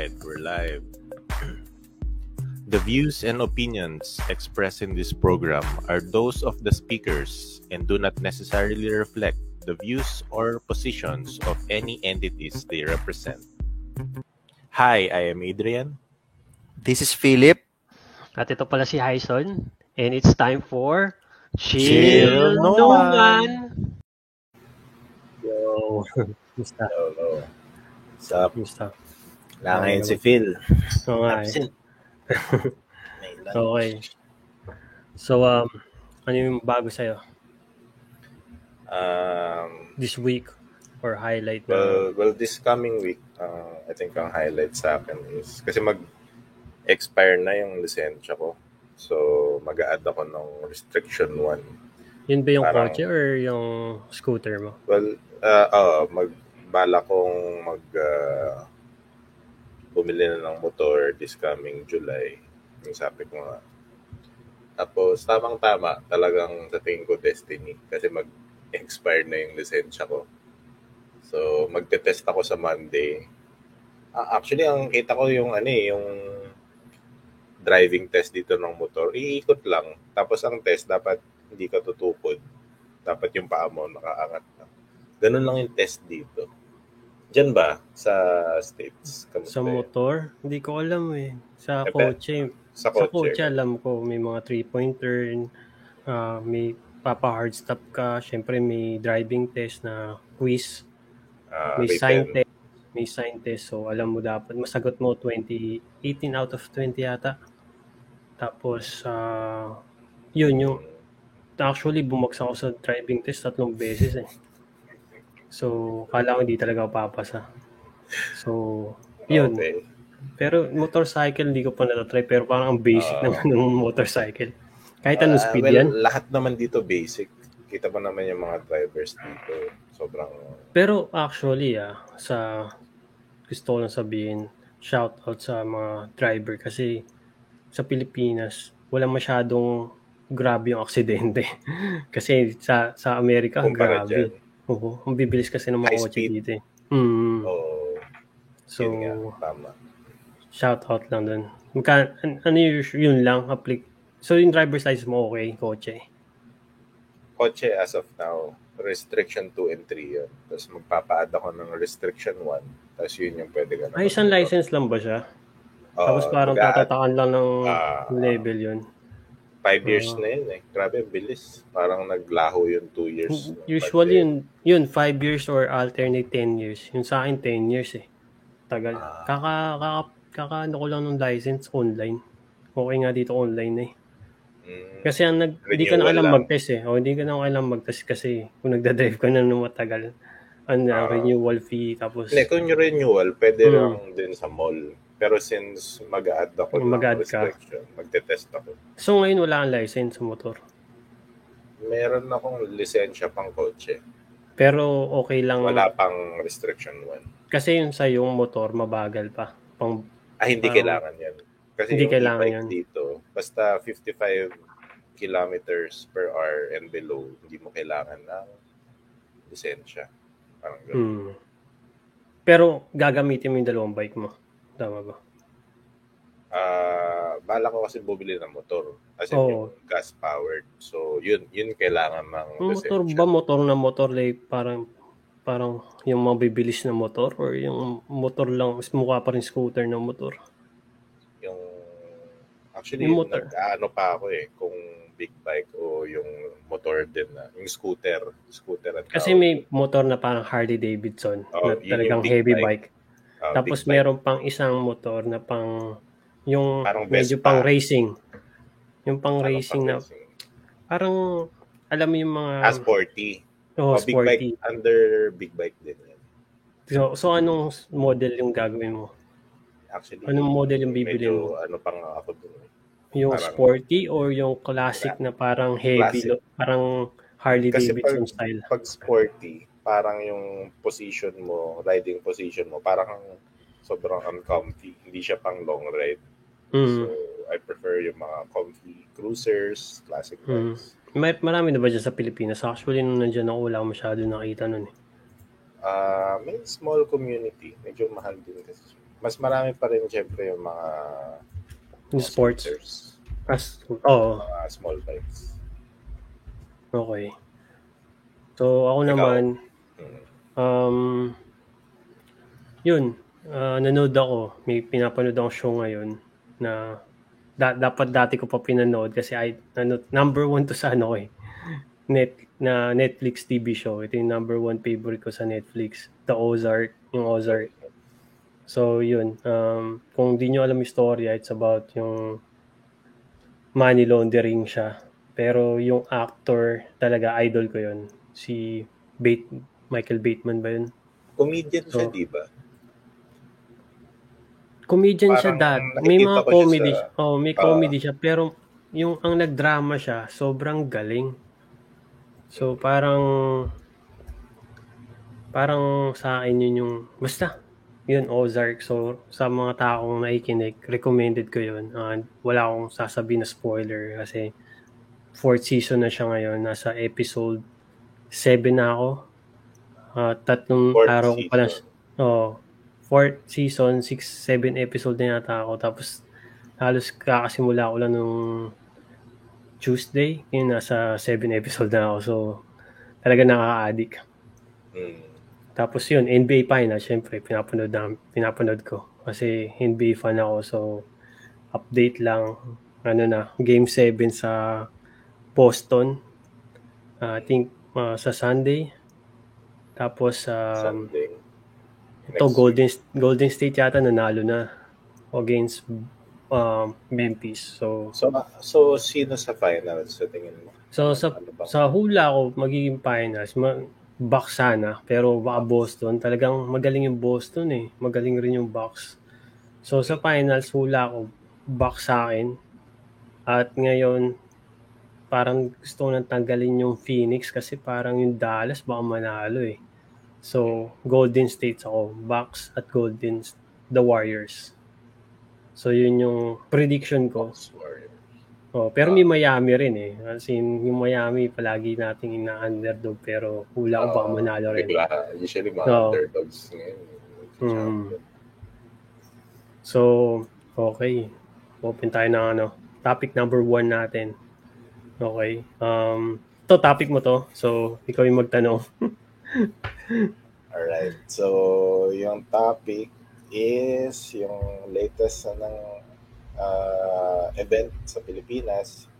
right, we're live. The views and opinions expressed in this program are those of the speakers and do not necessarily reflect the views or positions of any entities they represent. Hi, I am Adrian. This is Philip. At ito pala si Hyson. And it's time for Chill Chill No No Man. Man. Yo, Musta? Hello. What's up? Musta? Wala ngayon si Phil. Oo nga eh. Okay. So, um, ano yung bago sa'yo Um, this week or highlight na? well, well, this coming week, uh, I think ang highlight sa akin is, kasi mag-expire na yung lisensya ko. So, mag-a-add ako ng restriction 1. yun ba yung parang- kotse or yung scooter mo? Well, uh, uh, magbala kong mag uh, bumili na ng motor this coming July. Yung sabi ko nga. Tapos, tamang-tama, talagang sa tingin ko destiny. Kasi mag-expire na yung lisensya ko. So, magte-test ako sa Monday. Ah, actually, ang kita ko yung ano eh, yung driving test dito ng motor. Iikot lang. Tapos ang test, dapat hindi ka tutukod. Dapat yung paa mo nakaangat na. Ganun lang yung test dito. Diyan ba? Sa States? Kamusta Sa yun? motor? Hindi ko alam eh. Sa Eh, pe- kotse. Sa Sa kotse. kotse alam ko may mga three-point turn, ah, may papa hard stop ka, syempre may driving test na quiz, Ah, may written. sign test, may sign test. So alam mo dapat masagot mo 20, 18 out of 20 yata. Tapos ah, yun yung actually bumagsak ako sa driving test tatlong beses eh. So kala ko hindi talaga ako papasa. So yun. Okay. Pero motorcycle hindi ko pa natatry pero parang ang basic Ah. naman ng motorcycle. Kahit anong Ah, speed well, yan. Lahat naman dito basic. Kita mo naman yung mga drivers dito. Sobrang... Pero actually ah, sa gusto ko lang sabihin, shout out sa mga driver kasi sa Pilipinas, wala masyadong grabe yung aksidente. kasi sa sa Amerika, Kumpara grabe. dyan. Oo, ang bibilis kasi ng mga High kotse speed. dito eh. Mm. Oo. so, yun nga. Tama. shout out lang dun. Magka, an- ano yun, yun lang, applic So, yung driver's license mo okay, kotse. Kotse as of now, restriction 2 and 3 yun. Tapos magpapa-add ako ng restriction 1. Tapos yun yung pwede ka na. Ay, isang license lang ba siya? Tapos parang mag-a-add tatatakan lang ng Ah, level yun. Five years Ah. na yun eh. Grabe, bilis. Parang naglaho yun two years. Usually, But, yun, yun, 5 years or alternate 10 years. Yung sa akin, 10 years eh. Tagal. Ah. Kaka, kaka, kaka, ano ko lang ng license online. Okay nga dito online eh. mm, Kasi ang nag, hindi ka na kailang lang. mag-test eh. O hindi ka na kailang mag-test kasi kung nagda-drive ka na ng matagal, ano, Ah. renewal fee, tapos Hindi, kung renewal, pwede Hmm. lang din sa mall. Pero since mag-add ako ng ka. restriction, magte-test ako. So ngayon wala kang license sa motor. Meron akong lisensya pang kotse. Pero okay lang Wala pang restriction 1. kasi yung sa yung motor mabagal pa. Pang Ah, hindi Ah, kailangan yan. Kasi hindi kailangan yan. dito, basta 55 kilometers per hour and below, hindi mo kailangan ng lisensya. Parang ganun. hmm. Pero gagamitin mo yung dalawang bike mo. Tama ba? Ah, bala ko kasi bumili ng motor. Kasi Oo. yung gas powered. So, yun, yun kailangan ng Yung motor ba motor na motor like parang parang yung mabibilis na motor or yung motor lang mukha pa rin scooter na motor. Yung, actually, Yung motor. nag-ano pa ako eh, kung big bike o yung motor din na, yung scooter. Scooter at Kasi may motor na parang Harley Davidson Oh, na yun talagang heavy bike. bike. Ah, Tapos meron pang isang motor na pang yung Parang medyo pang racing. Yung pang Parang racing na pang-racing. parang alam mo yung mga Ah, sporty. oh, Oh, big bike, sporty. under big bike din. So, so anong model yung gagawin mo? Actually, Anong model yung bibili medyo, mo? ano pang ako dun. eh. Yung parang- sporty or yung classic na parang heavy, Classic. parang Harley Kasi Davidson pag- style? Pag sporty, parang yung position mo, riding position mo, parang sobrang uncomfy. Hindi siya pang long ride. Mm. So, I prefer yung mga comfy cruisers, classic Mm. bikes. May, marami na ba dyan sa Pilipinas? Actually, nung nandiyan ako, wala akong masyado nakita nun. Eh. Ah, may small community. Medyo mahal din kasi. mas marami pa rin syempre yung mga Yung sports. scooters, As, oo, mga small bikes. okay. So, ako Ikaw? naman. Um, yun, ah, nanood ako. May pinapanood akong show ngayon na da- dapat dati ko pa pinanood kasi ay ano, number one to sa ano eh. Net, na Netflix TV show. Ito yung number one favorite ko sa Netflix. The Ozark. Yung Ozark. So, yun. Um, kung di nyo alam yung storya, it's about yung money laundering siya. Pero yung actor, talaga idol ko yun. Si Bate, Michael Bateman ba yun? Comedian siya, So, di ba? Comedian siya Parang dad. May mga siya comedy. sa- oh, may Ah. comedy siya. Pero yung ang nagdrama siya, sobrang galing. So, parang parang sa akin yun yung, basta, yun, Ozark. So, sa mga taong naikinig, recommended ko yun. Uh, wala akong sasabihin na spoiler kasi fourth season na siya ngayon. Nasa episode 7 na ako. Uh, tatlong Fourth araw ko pa lang. season. Oh, fourth season, 6, 7 episode na yata ako. Tapos, halos kakasimula ko lang nung Tuesday. Yun, nasa 7 episode na ako. So, talaga nakaka-addict. Mm. Tapos yun, NBA Finals, syempre, pinapanood, na, pinapanood ko. Kasi NBA fan ako, so update lang. Ano na, Game 7 sa Boston. Uh, I think uh, sa Sunday. Tapos um, Sunday. ito, Next Golden, Golden State yata nanalo na against um, Memphis. So, So, so sino sa finals sa tingin mo? so sa, Ano ba? sa hula ko, magiging finals, ma- Bucks sana, pero baka Boston. Talagang magaling yung Boston eh. Magaling rin yung Bucks. So sa finals, hula ko, Bucks sa akin. At ngayon, parang gusto ko nang tanggalin yung Phoenix kasi parang yung Dallas baka manalo eh. So, Golden State ako. Bucks at Golden, the Warriors. So, yun yung prediction ko. Oh, pero may Miami rin eh. As in, yung Miami palagi nating ina-underdog pero hula ko baka Oo, manalo rin. Diba? Usually mga Oo. underdogs ngayon. Mm. So, okay. Open tayo ng ano, topic number one natin. Okay. Um, to topic mo to. So, ikaw yung magtanong. Alright. So, yung topic is yung latest na ng uh, event sa Pilipinas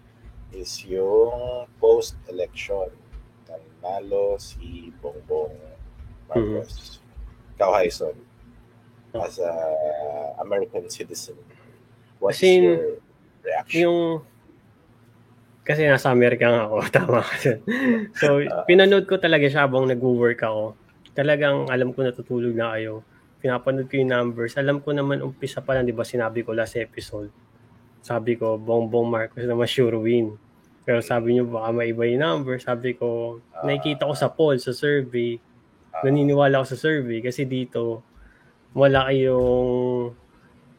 is yung post-election. Nanalo si Bongbong Marcos. Ikaw, Hyson, as a American citizen, what's As in, your reaction? yung kasi nasa Amerika nga ako, tama. So, pinanood ko talaga siya habang nag-work ako. Talagang alam ko natutulog na kayo. Pinapanood ko yung numbers. Alam ko naman umpisa pa lang, di ba sinabi ko last episode. Sabi ko, Bongbong Marcos naman sure win. Pero sabi niyo baka maiba yung number. Sabi ko, nakikita ko sa poll, sa survey. Naniniwala ako sa survey kasi dito, malaki yung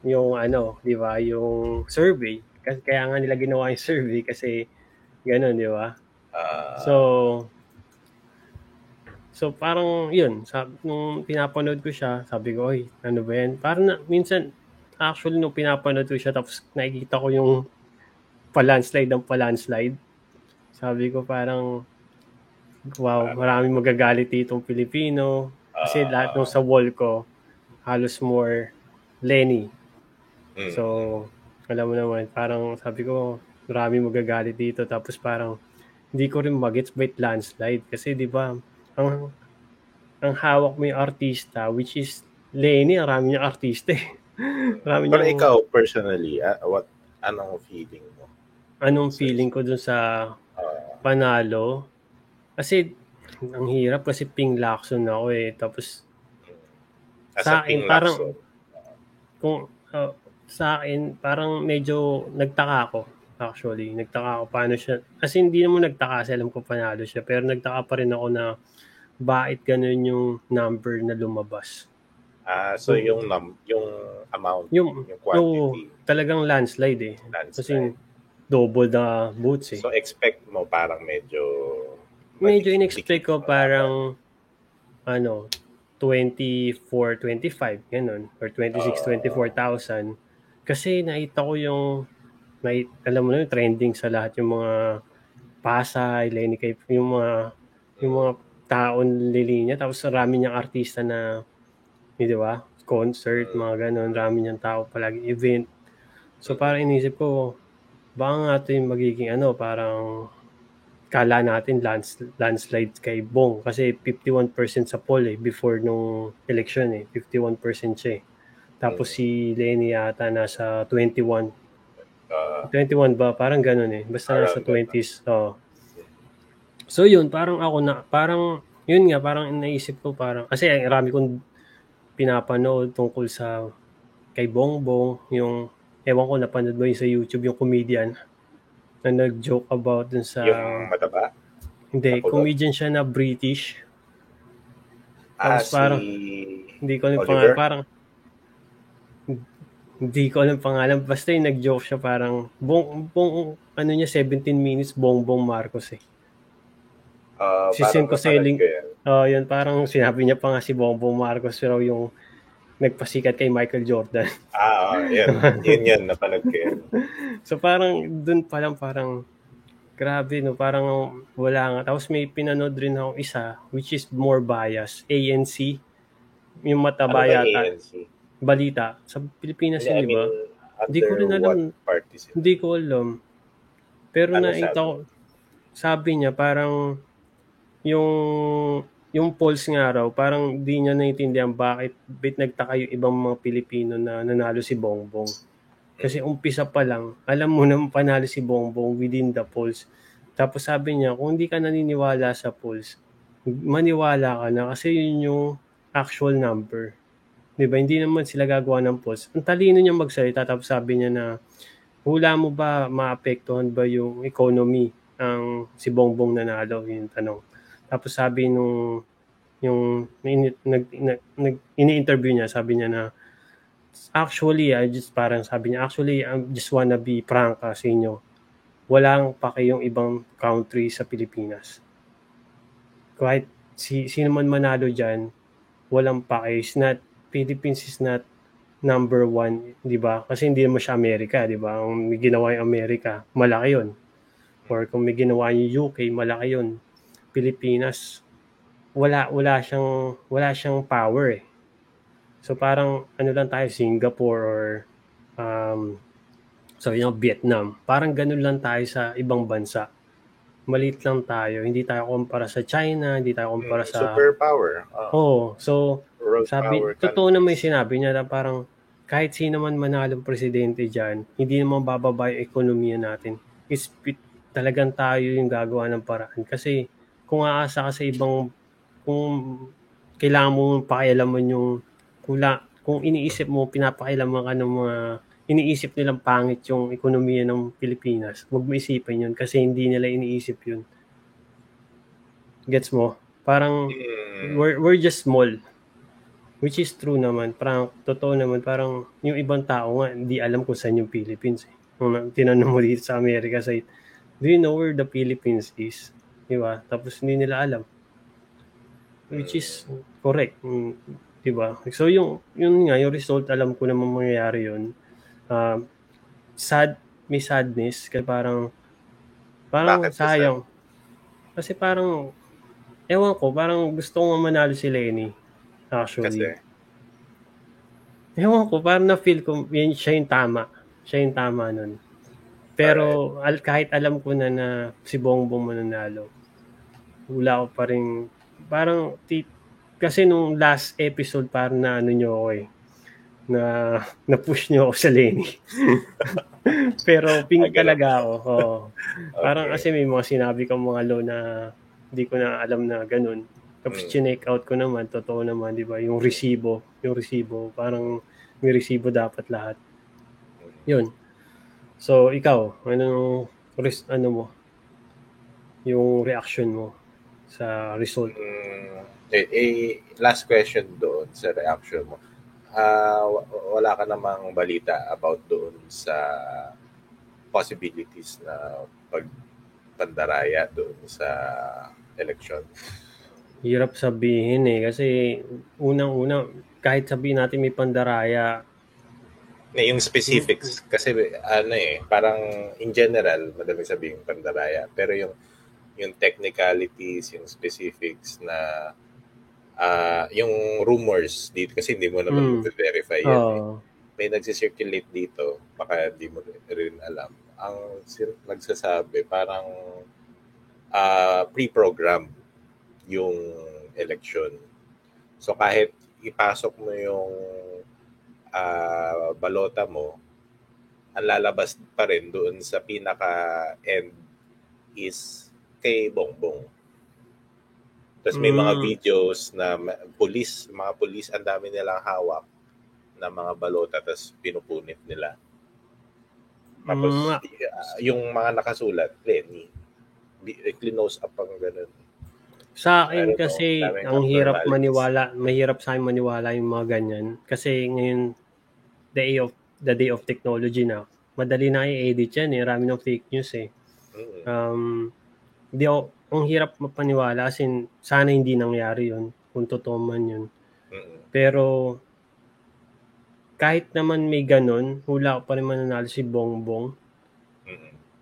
yung ano, di ba, yung survey. Kasi kaya nga nila ginawa yung survey kasi ganun, di ba? Ah, So, so parang yun, sab, nung pinapanood ko siya, sabi ko, oy, ano ba yan? Parang na, minsan, actually nung pinapanood ko siya, tapos nakikita ko yung palandslide ng palandslide. Sabi ko parang, wow, maraming magagalit ditong Pilipino. Kasi Ah. lahat nung sa wall ko, halos more Lenny. mm. So, alam mo naman, parang sabi ko, marami magagalit dito. Tapos parang, hindi ko rin magets bait landslide. Kasi di ba, ang, ang hawak mo yung artista, which is Lenny, ang rami niyang artista eh. Marami Pero niyang- ikaw, personally, ah, what, anong feeling mo? anong feeling ko dun sa Ah, panalo? Kasi, ang hirap kasi Ping Lacson ako eh. Tapos, as Sa akin, parang- kung uh, sa akin, parang medyo nagtaka ako. Actually, nagtaka ako paano siya. Kasi hindi naman nagtaka kasi alam ko panalo siya. Pero nagtaka pa rin ako na bakit ganun yung number na lumabas. Ah, so yung num yung amount, Yung, yung quantity, talagang landslide eh. landslide. Kasi double the votes eh. so expect mo parang medyo Medyo in-expect ko parang ano, 24, 25, ganun, or 26, Ah. 24,000. Kasi nakita ko yung, may, alam mo na yung trending sa lahat yung mga Pasay, Lenny Kay, yung mga, yung mga taon lilinya, tapos marami niyang artista na, di ba, concert, mga ganun, marami niyang tao palagi, event. So parang inisip ko, baka nga ito yung magiging ano, parang kala natin lands, landslide kay Bong. Kasi 51% sa poll eh before nung election eh. 51% siya eh. Tapos si Lenny yata nasa 21 Ah, 21 ba parang ganun eh basta nasa that. 20s oh. So yun parang ako na parang yun nga parang naisip ko parang kasi ang rami kong pinapanood tungkol sa kay Bongbong yung ewan ko napanood mo yun sa YouTube yung comedian na nag-joke about dun sa yung mataba. hindi, Nakulot. comedian siya na British. Ah, Tapos si... parang- Hindi ko Oliver? pangalan. Parang, hindi ko alam pangalan. Basta yung nag-joke siya parang, bong, bong, ano niya, 17 minutes, bongbong Marcos eh. ah, si napanood Selling. Oh, yun, parang sinabi niya pa nga si bongbong Marcos, pero yung nagpasikat kay Michael Jordan. Ah, oh, yun. yun yun, napanood ko yan. So parang dun pa lang parang grabe no, parang wala nga. Tapos may pinanood rin ako isa which is more bias, ANC. Yung mataba Ano yata, ANC? Balita. Sa Pilipinas I yun, di ba? mean, Hindi ko rin alam. Hindi ko alam. Pero Ano nakita sabi? ko, sabi niya parang yung yung polls nga raw, parang di niya naintindihan bakit bit nagtaka yung ibang mga Pilipino na nanalo si Bongbong. Kasi umpisa pa lang, alam mo na panalo si Bongbong within the polls. Tapos sabi niya, kung hindi ka naniniwala sa polls, maniwala ka na kasi yun yung actual number. 'Di ba? Hindi naman sila gagawa ng polls. Ang talino niya magsalita tapos sabi niya na hula mo ba maapektuhan ba yung economy ang si Bongbong nanalo yung tanong. Tapos sabi nung yung nag, nag, nag ini-interview niya, sabi niya na actually, I just parang sabi niya, actually, I just wanna be frank ah, sa inyo. Walang pake yung ibang country sa Pilipinas. Kahit si, sino man manalo dyan, walang pake. It's not, Philippines is not number one, di ba? Kasi hindi naman siya Amerika, di ba? Kung may ginawa yung Amerika, malaki yun. Or kung may ginawa yung UK, malaki yun. Pilipinas, wala wala siyang wala siyang power eh. So parang ano lang tayo Singapore or um so yung Vietnam. Parang ganun lang tayo sa ibang bansa. Maliit lang tayo. Hindi tayo kumpara sa China, hindi tayo kumpara Mm, sa Superpower. Ah, Oh, so world sabi, power totoo na may sinabi niya na parang kahit sino man manalong presidente dyan, hindi naman bababa yung ekonomiya natin. Is talagang tayo yung gagawa ng paraan. Kasi kung aasa ka sa ibang, kung kailangan mo pakialaman yung, kung, la, kung iniisip mo, pinapakailaman ka ng mga, iniisip nilang pangit yung ekonomiya ng Pilipinas, huwag mo isipin yun kasi hindi nila iniisip yun. Gets mo? Parang, Mm, we're, we're just small. Which is true naman. Parang, totoo naman. Parang, yung ibang tao nga, hindi alam kung saan yung Philippines. Eh. Kung na- tinanong mo dito sa America side, do you know where the Philippines is? Di ba? Tapos hindi nila alam. Which is correct. Mm, Di ba? So, yung, yun nga, yung result, alam ko naman mangyayari yun. Um, sad, may sadness. Kaya parang, parang Bakit sayang. Kasi parang, ewan ko, parang gusto ko manalo si Lenny. Actually. kasi, Ewan ko, parang na-feel ko, yun, siya yung tama. Siya yung tama nun. Pero al, kahit alam ko na na si Bongbong mananalo, wala ko pa rin, parang, ti, kasi nung last episode, parang na ano nyo ako eh, na, na-push nyo ako sa Lenny. Pero pink ganun. talaga ako. Parang okay. kasi may mga sinabi kang mga law na hindi ko na alam na ganun. Tapos Mm. chinek out ko naman, totoo naman, di ba? Yung resibo, yung resibo, parang may resibo dapat lahat. Yun. So, ikaw, anong, res, ano mo? Yung reaction mo sa result? Mm, eh, eh, last question doon sa reaction mo. Wa- wala ka namang balita about doon sa possibilities na pagpandaraya doon sa election. Hirap sabihin eh. Kasi unang-una, kahit sabihin natin may pandaraya, Na yung specifics, kasi ano eh, parang in general, madaling sabihin pandaraya. Pero yung yung technicalities, yung specifics na ah yung rumors dito, kasi hindi mo naman Mm. verify yan. eh. oh, May nagsisirculate dito, baka hindi mo rin alam. Ang nagsasabi, parang ah pre-program yung election. So kahit ipasok mo yung ah, balota mo, ang lalabas pa rin doon sa pinaka-end is kay Bongbong. Tapos may mga Mm. videos na police, mga police, ang dami nilang hawak na mga balota tapos pinupunit nila. Tapos Mm. y- yung mga nakasulat, Lenny, di- close up ang ganun. Sa akin kasi ang hirap maniwala, mahirap sa akin maniwala yung mga ganyan kasi ngayon the day of the day of technology na. Madali na i-edit yan eh, marami ng fake news eh. Um di ako, ang hirap mapaniwala kasi sana hindi nangyari yun kung totoo man yun. Pero kahit naman may ganun, hula ko pa rin mananalo si Bongbong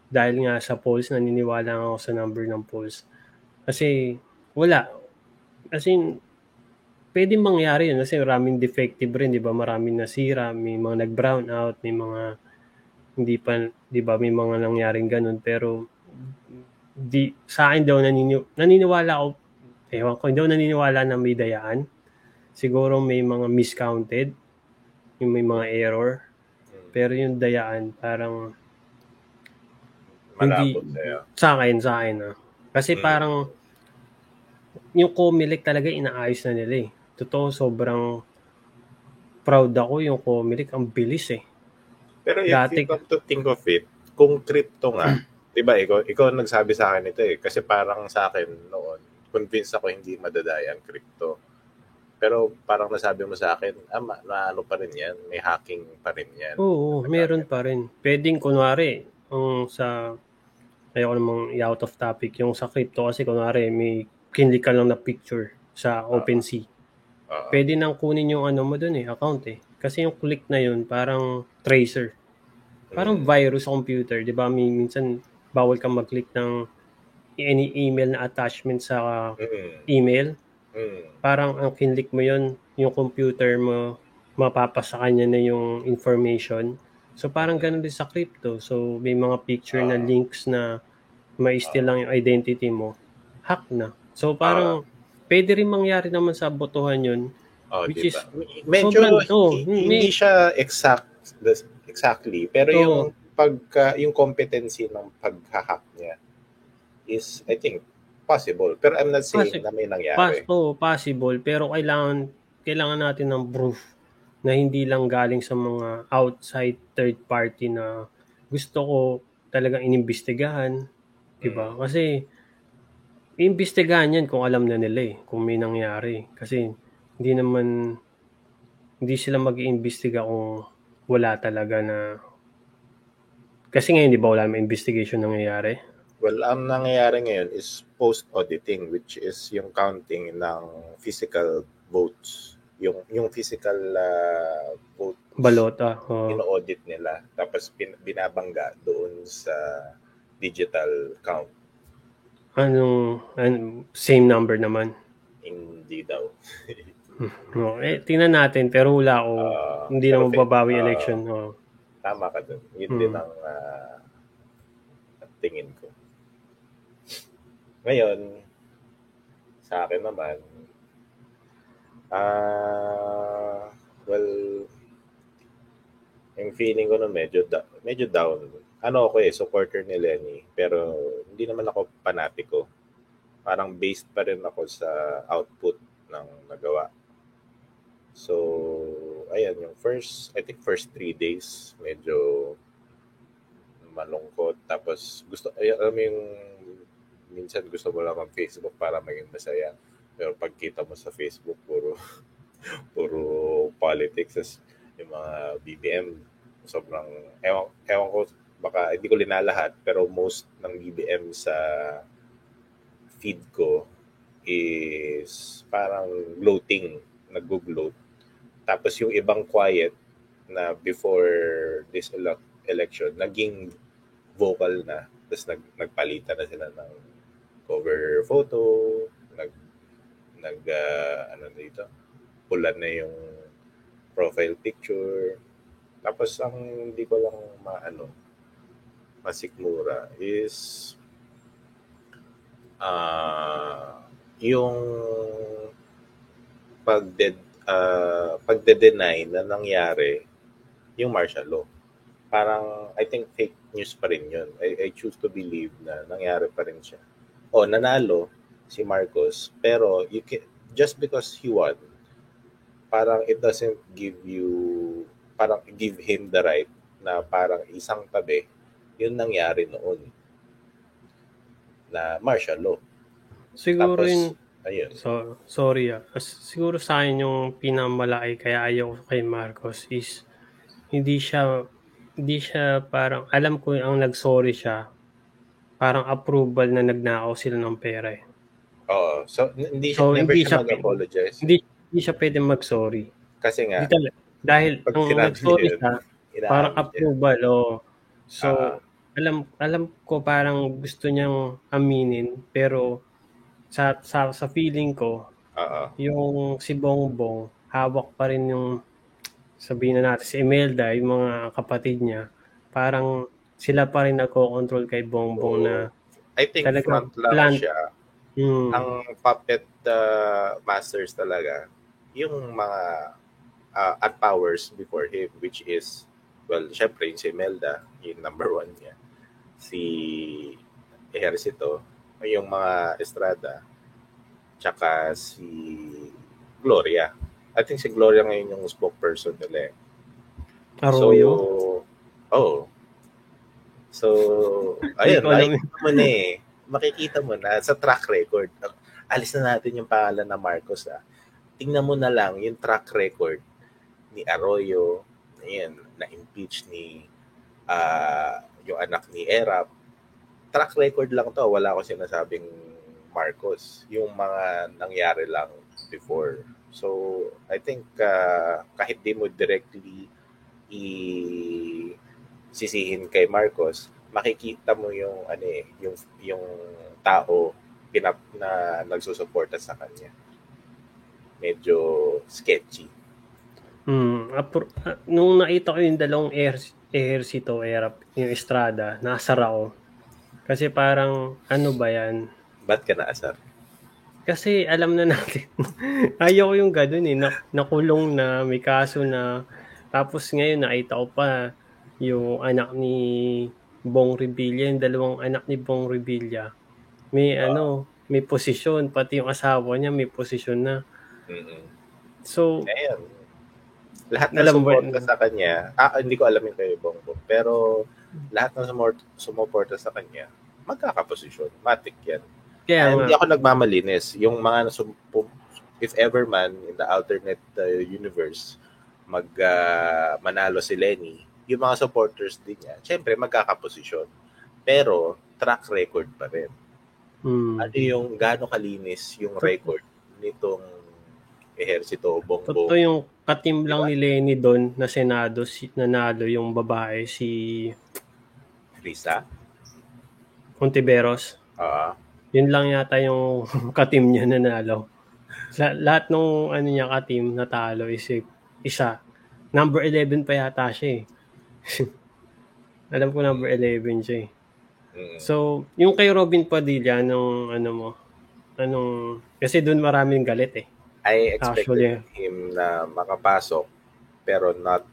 dahil nga sa polls, naniniwala ako sa number ng polls. Kasi wala. As in, pwede mangyari yun kasi maraming defective rin, di ba? Maraming nasira, may mga nag-brown out, may mga hindi pa, di ba, may mga nangyaring ganun. Pero di, sa akin daw nanini, naniniwala ako, ewan ko, hindi ako naniniwala na may dayaan. Siguro may mga miscounted, yung may mga error. Pero yung dayaan, parang Malabo Hindi- sa'yo. sa akin, sa akin ah. Kasi Mm. parang yung Comelec talaga inaayos na nila eh. Totoo, sobrang proud ako yung Comelec. Ang bilis eh. Pero if Dati- you come to think of it, kung crypto nga, di ba, ikaw, ikaw nagsabi sa akin ito eh. Kasi parang sa akin noon, convinced ako hindi madadaya ang crypto. Pero parang nasabi mo sa akin, ah, ma- na ano pa rin yan, may hacking pa rin yan. Oo, meron pa rin. Pwedeng kunwari, ang sa, ayoko namang i-out of topic, yung sa crypto kasi kunwari may kinlik ka lang na picture sa OpenSea. Oo. Pwede nang kunin yung ano mo dun eh, account eh. Kasi yung click na yun, parang tracer. Parang Mm. virus sa computer, di ba? Minsan, bawal kang mag-click ng any email na attachment sa Mm. email. Mm. Parang ang kinlik mo yon yung computer mo, mapapasa kanya na yung information. So parang ganun din sa crypto. So may mga picture na Ah. links na ma-steal lang yung identity mo. Hack na. So parang pwede rin mangyari naman sa botohan yun. Oh, Which di is ba? Medyo, sobrang- oh, hi- may- hindi siya exact, exactly. Pero Oo. yung pagka, yung competency ng paghahack niya is, I think, possible. Pero I'm not saying Possi- na may Pas, nangyari. oh, possible. Pero kailangan, kailangan natin ng proof na hindi lang galing sa mga outside third party na gusto ko talagang inimbestigahan. Diba? Kasi, iimbestigahan yan kung alam na nila eh, kung may nangyari. Kasi, hindi naman, hindi sila mag-iimbestiga kung wala talaga na, kasi ngayon, di ba, wala may investigation nangyayari? Well, ang nangyayari ngayon is post-auditing, which is yung counting ng physical votes. Yung yung physical uh, vote Balota. Oh. ino-audit nila. Tapos binabangga doon sa digital count. Anong, an- same number naman. Hindi daw. No, eh, tingnan natin, pero wala ako. Ah, hindi naman babawi ah, election. Oh. Tama ka dun. Yun Hmm. din ang ah, tingin ko. Ngayon, sa akin naman, ah, well, yung feeling ko na medyo, da- medyo down. Ano ako eh, supporter ni Lenny. Pero hindi naman ako panatiko. Parang based pa rin ako sa output ng nagawa. So, ayan, yung first, I think first three days, medyo malungkot. Tapos, gusto, ay, alam mo yung, minsan gusto mo lang ang Facebook para maging masaya. Pero pagkita mo sa Facebook, puro, puro politics. As yung mga BBM, sobrang, ewan, ewan ko, baka hindi ko linalahat, pero most ng BBM sa feed ko is parang gloating, nag-gloat. Tapos yung ibang quiet na before this ele- election, naging vocal na. Tapos nag, nagpalitan na sila ng cover photo, nag, nag ah, ano dito, pulan na yung profile picture. Tapos ang hindi ko lang maano, masikmura is ah yung pagde uh, pagde-deny na nangyari yung martial law. Parang I think fake news pa rin yun. I, I choose to believe na nangyari pa rin siya. O nanalo si Marcos pero you can, just because he won parang it doesn't give you parang give him the right na parang isang tabi yun nangyari noon na martial law. Siguro Tapos, yung ayun. So, sorry ah. Siguro sa akin yung pinamalaki kaya ayaw ko kay Marcos is hindi siya hindi siya parang alam ko ang nag-sorry siya parang approval na nagnakaw sila ng pera eh. Oo. So, hindi siya, So, never hindi siya siya- mag-apologize. Hindi hindi siya pwede mag-sorry. Kasi nga, talaga. Dahil Pag sinabi nag-sorry yun, siya, parang approval oh. So, Ah. Alam alam ko parang gusto niyang aminin pero sa sa, sa feeling ko Oo. yung si Bongbong, hawak pa rin yung sabihin na natin si Imelda, yung mga kapatid niya, parang sila pa rin nagko-control kay Bongbong Oo. na I think Talagang front lang plan- siya. hmm, Ang puppet uh, masters talaga, yung mga uh, at powers before him, which is, well, syempre, yung si Melda, yung number one niya. Si Ejercito, yung mga Estrada, tsaka si Gloria. I think si Gloria ngayon yung spokesperson nila eh. Arroyo. So, oh. So, ayun, makikita mo na eh. Makikita mo na sa track record. Alis na natin yung pangalan na Marcos ah. Tingnan mo na lang yung track record ni Arroyo, ayan, na-impeach ni ah, yung anak ni Erap. Track record lang to, wala ko sinasabing Marcos. Yung mga nangyari lang before. So, I think ah, kahit di mo directly i sisihin kay Marcos, makikita mo yung ano eh, yung yung tao pinap na nagsusuporta sa kanya. Medyo sketchy. Hmm, apro- ah, nung nakita ko yung dalawang air ehersito era yung Estrada, nasara ako. Kasi parang ano ba yan? Ba't ka naasar? Kasi alam na natin. Ayaw ko yung ganun eh. Na, nakulong na, may kaso na. Tapos ngayon nakita ko pa yung anak ni Bong Revilla, yung dalawang anak ni Bong Revilla. May Ah. ano, may posisyon. Pati yung asawa niya may posisyon na. mm So, Ayan. Lahat na sumuporta sa kanya, ah, hindi ko alam yung kay Bongbong, pero lahat na sumuporta sa kanya, magkakaposisyon. Matik yan. kaya And hindi ako nagmamalinis. Yung mga nasum- pu- if ever man in the alternate uh, universe mag uh, manalo si Lenny, yung mga supporters din niya, syempre magkakaposisyon. Pero track record pa rin. hmm, Ano yung gaano kalinis yung record nitong ehersito o totoo bongbong yung katim lang Diba? ni Lenny doon na Senado, si, nanalo yung babae, si Risa? Ontiveros. Ah, Yun lang yata yung katim niya nanalo. Sa lahat nung ano niya katim natalo is isa. Number 11 pa yata siya eh. Alam ko number 11 siya eh. mm, So, yung kay Robin Padilla, nung ano mo, anong, kasi doon maraming galit eh. I expected Actually. him na makapasok pero not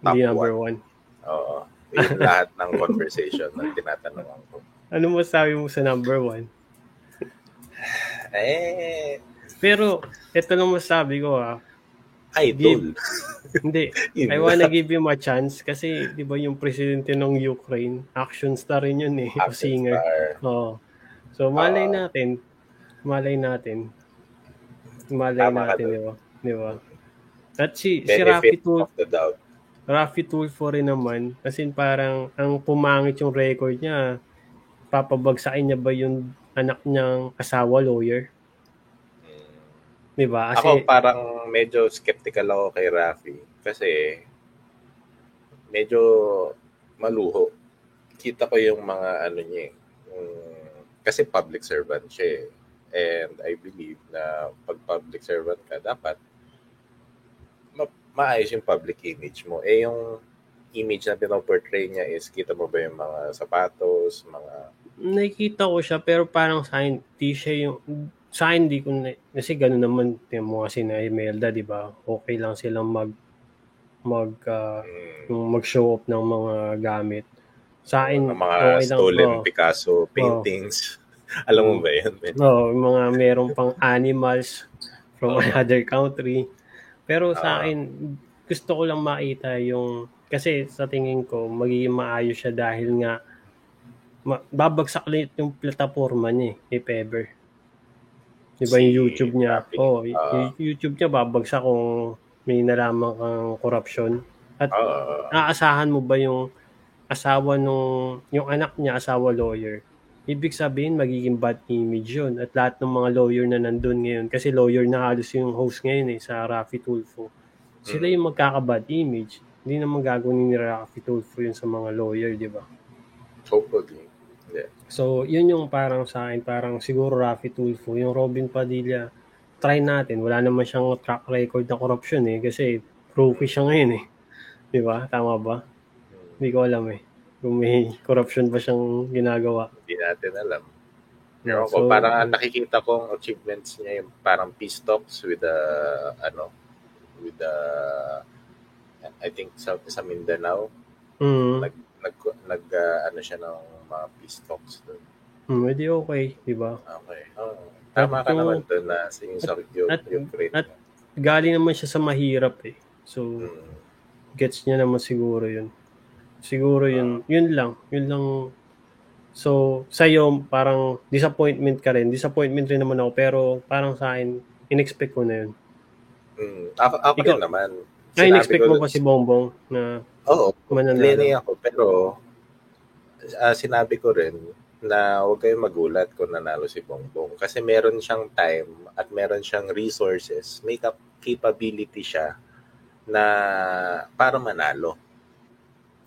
top Hindi number one. 1. Oo. Yung lahat ng conversation na tinatanong ko. Ano mo sabi mo sa number 1? Eh, Pero, ito lang masabi ko ah. idol. Hindi, Yun I wanna give him a chance kasi 'di ba yung presidente ng Ukraine, action star rin yun eh, Action singer. star. Oo. So malay Ah. natin, malay natin. Malay Tama natin, di ba? Di ba? At si, si Rafi, Benefit Tul, of the doubt. Rafi Tulfo rin naman, kasi parang ang pumangit yung record niya, papabagsakin niya ba yung anak niyang asawa lawyer? Di ba? Kasi, Ako parang medyo skeptical ako kay Rafi kasi medyo maluho. Kita ko yung mga ano niya eh. yung- kasi public servant siya eh. And I believe na pag public servant ka, dapat ma- maayos yung public image mo. Eh yung image na pinoportray niya is kita mo ba yung mga sapatos, mga nakikita ko siya pero parang sa akin, di siya yung sa akin, di ko na, kasi gano'n naman yung mga si na Imelda, di ba? Okay lang silang mag mag mm, yung mag-show off ng mga gamit. Sa akin, mga okay lang. stolen oo. Picasso paintings. Alam mo ba men? Oo, yung mga meron pang animals from Oo. another country. Pero sa Ah. akin, gusto ko lang makita yung, kasi sa tingin ko, magiging maayos siya dahil nga, ma- babagsak ulit yung plataforma niya eh, if ever. Di ba yung YouTube niya? Oo, ah. yung YouTube niya babagsak kung may nalaman kang corruption. At Oo. aasahan mo ba yung asawa nung yung anak niya asawa lawyer ibig sabihin magiging bad image yun at lahat ng mga lawyer na nandun ngayon kasi lawyer na halos yung host ngayon eh sa Rafi Tulfo sila Mm. yung magkaka-bad image hindi naman gagawin ni Rafi Tulfo yun sa mga lawyer di ba Hopefully. Yeah. so yun yung parang sa akin parang siguro Rafi Tulfo yung Robin Padilla try natin wala naman siyang track record na corruption eh kasi rookie siya ngayon eh di ba tama ba. Hindi ko alam eh. Kung may corruption ba siyang ginagawa. Hindi natin alam. Ko, so, parang ang nakikita kong achievements niya yung parang peace talks with the, ano, with the, I think sa, sa Mindanao, mm, nag, nag, nag uh, ano siya ng mga peace talks doon. mm, edi okay, di ba? Okay. Oh, tama ka At- naman doon na yung, sa yung, at- yung grade at-. Galing naman siya sa mahirap eh. So, Mm. gets niya naman siguro yun. Siguro yun, yun lang. Yun lang. So, sa'yo, parang disappointment ka rin. Disappointment rin naman ako, pero parang sa akin, in-expect ko na yun. Mm. Ako, ako Ikaw- rin naman. Ay, Sinabi in-expect ko mo pa si Bongbong na Oo, mananalo. Ako, pero ah, sinabi ko rin na huwag kayong magulat kung nanalo si Bongbong. Kasi meron siyang time at meron siyang resources, may cap- capability siya na para manalo.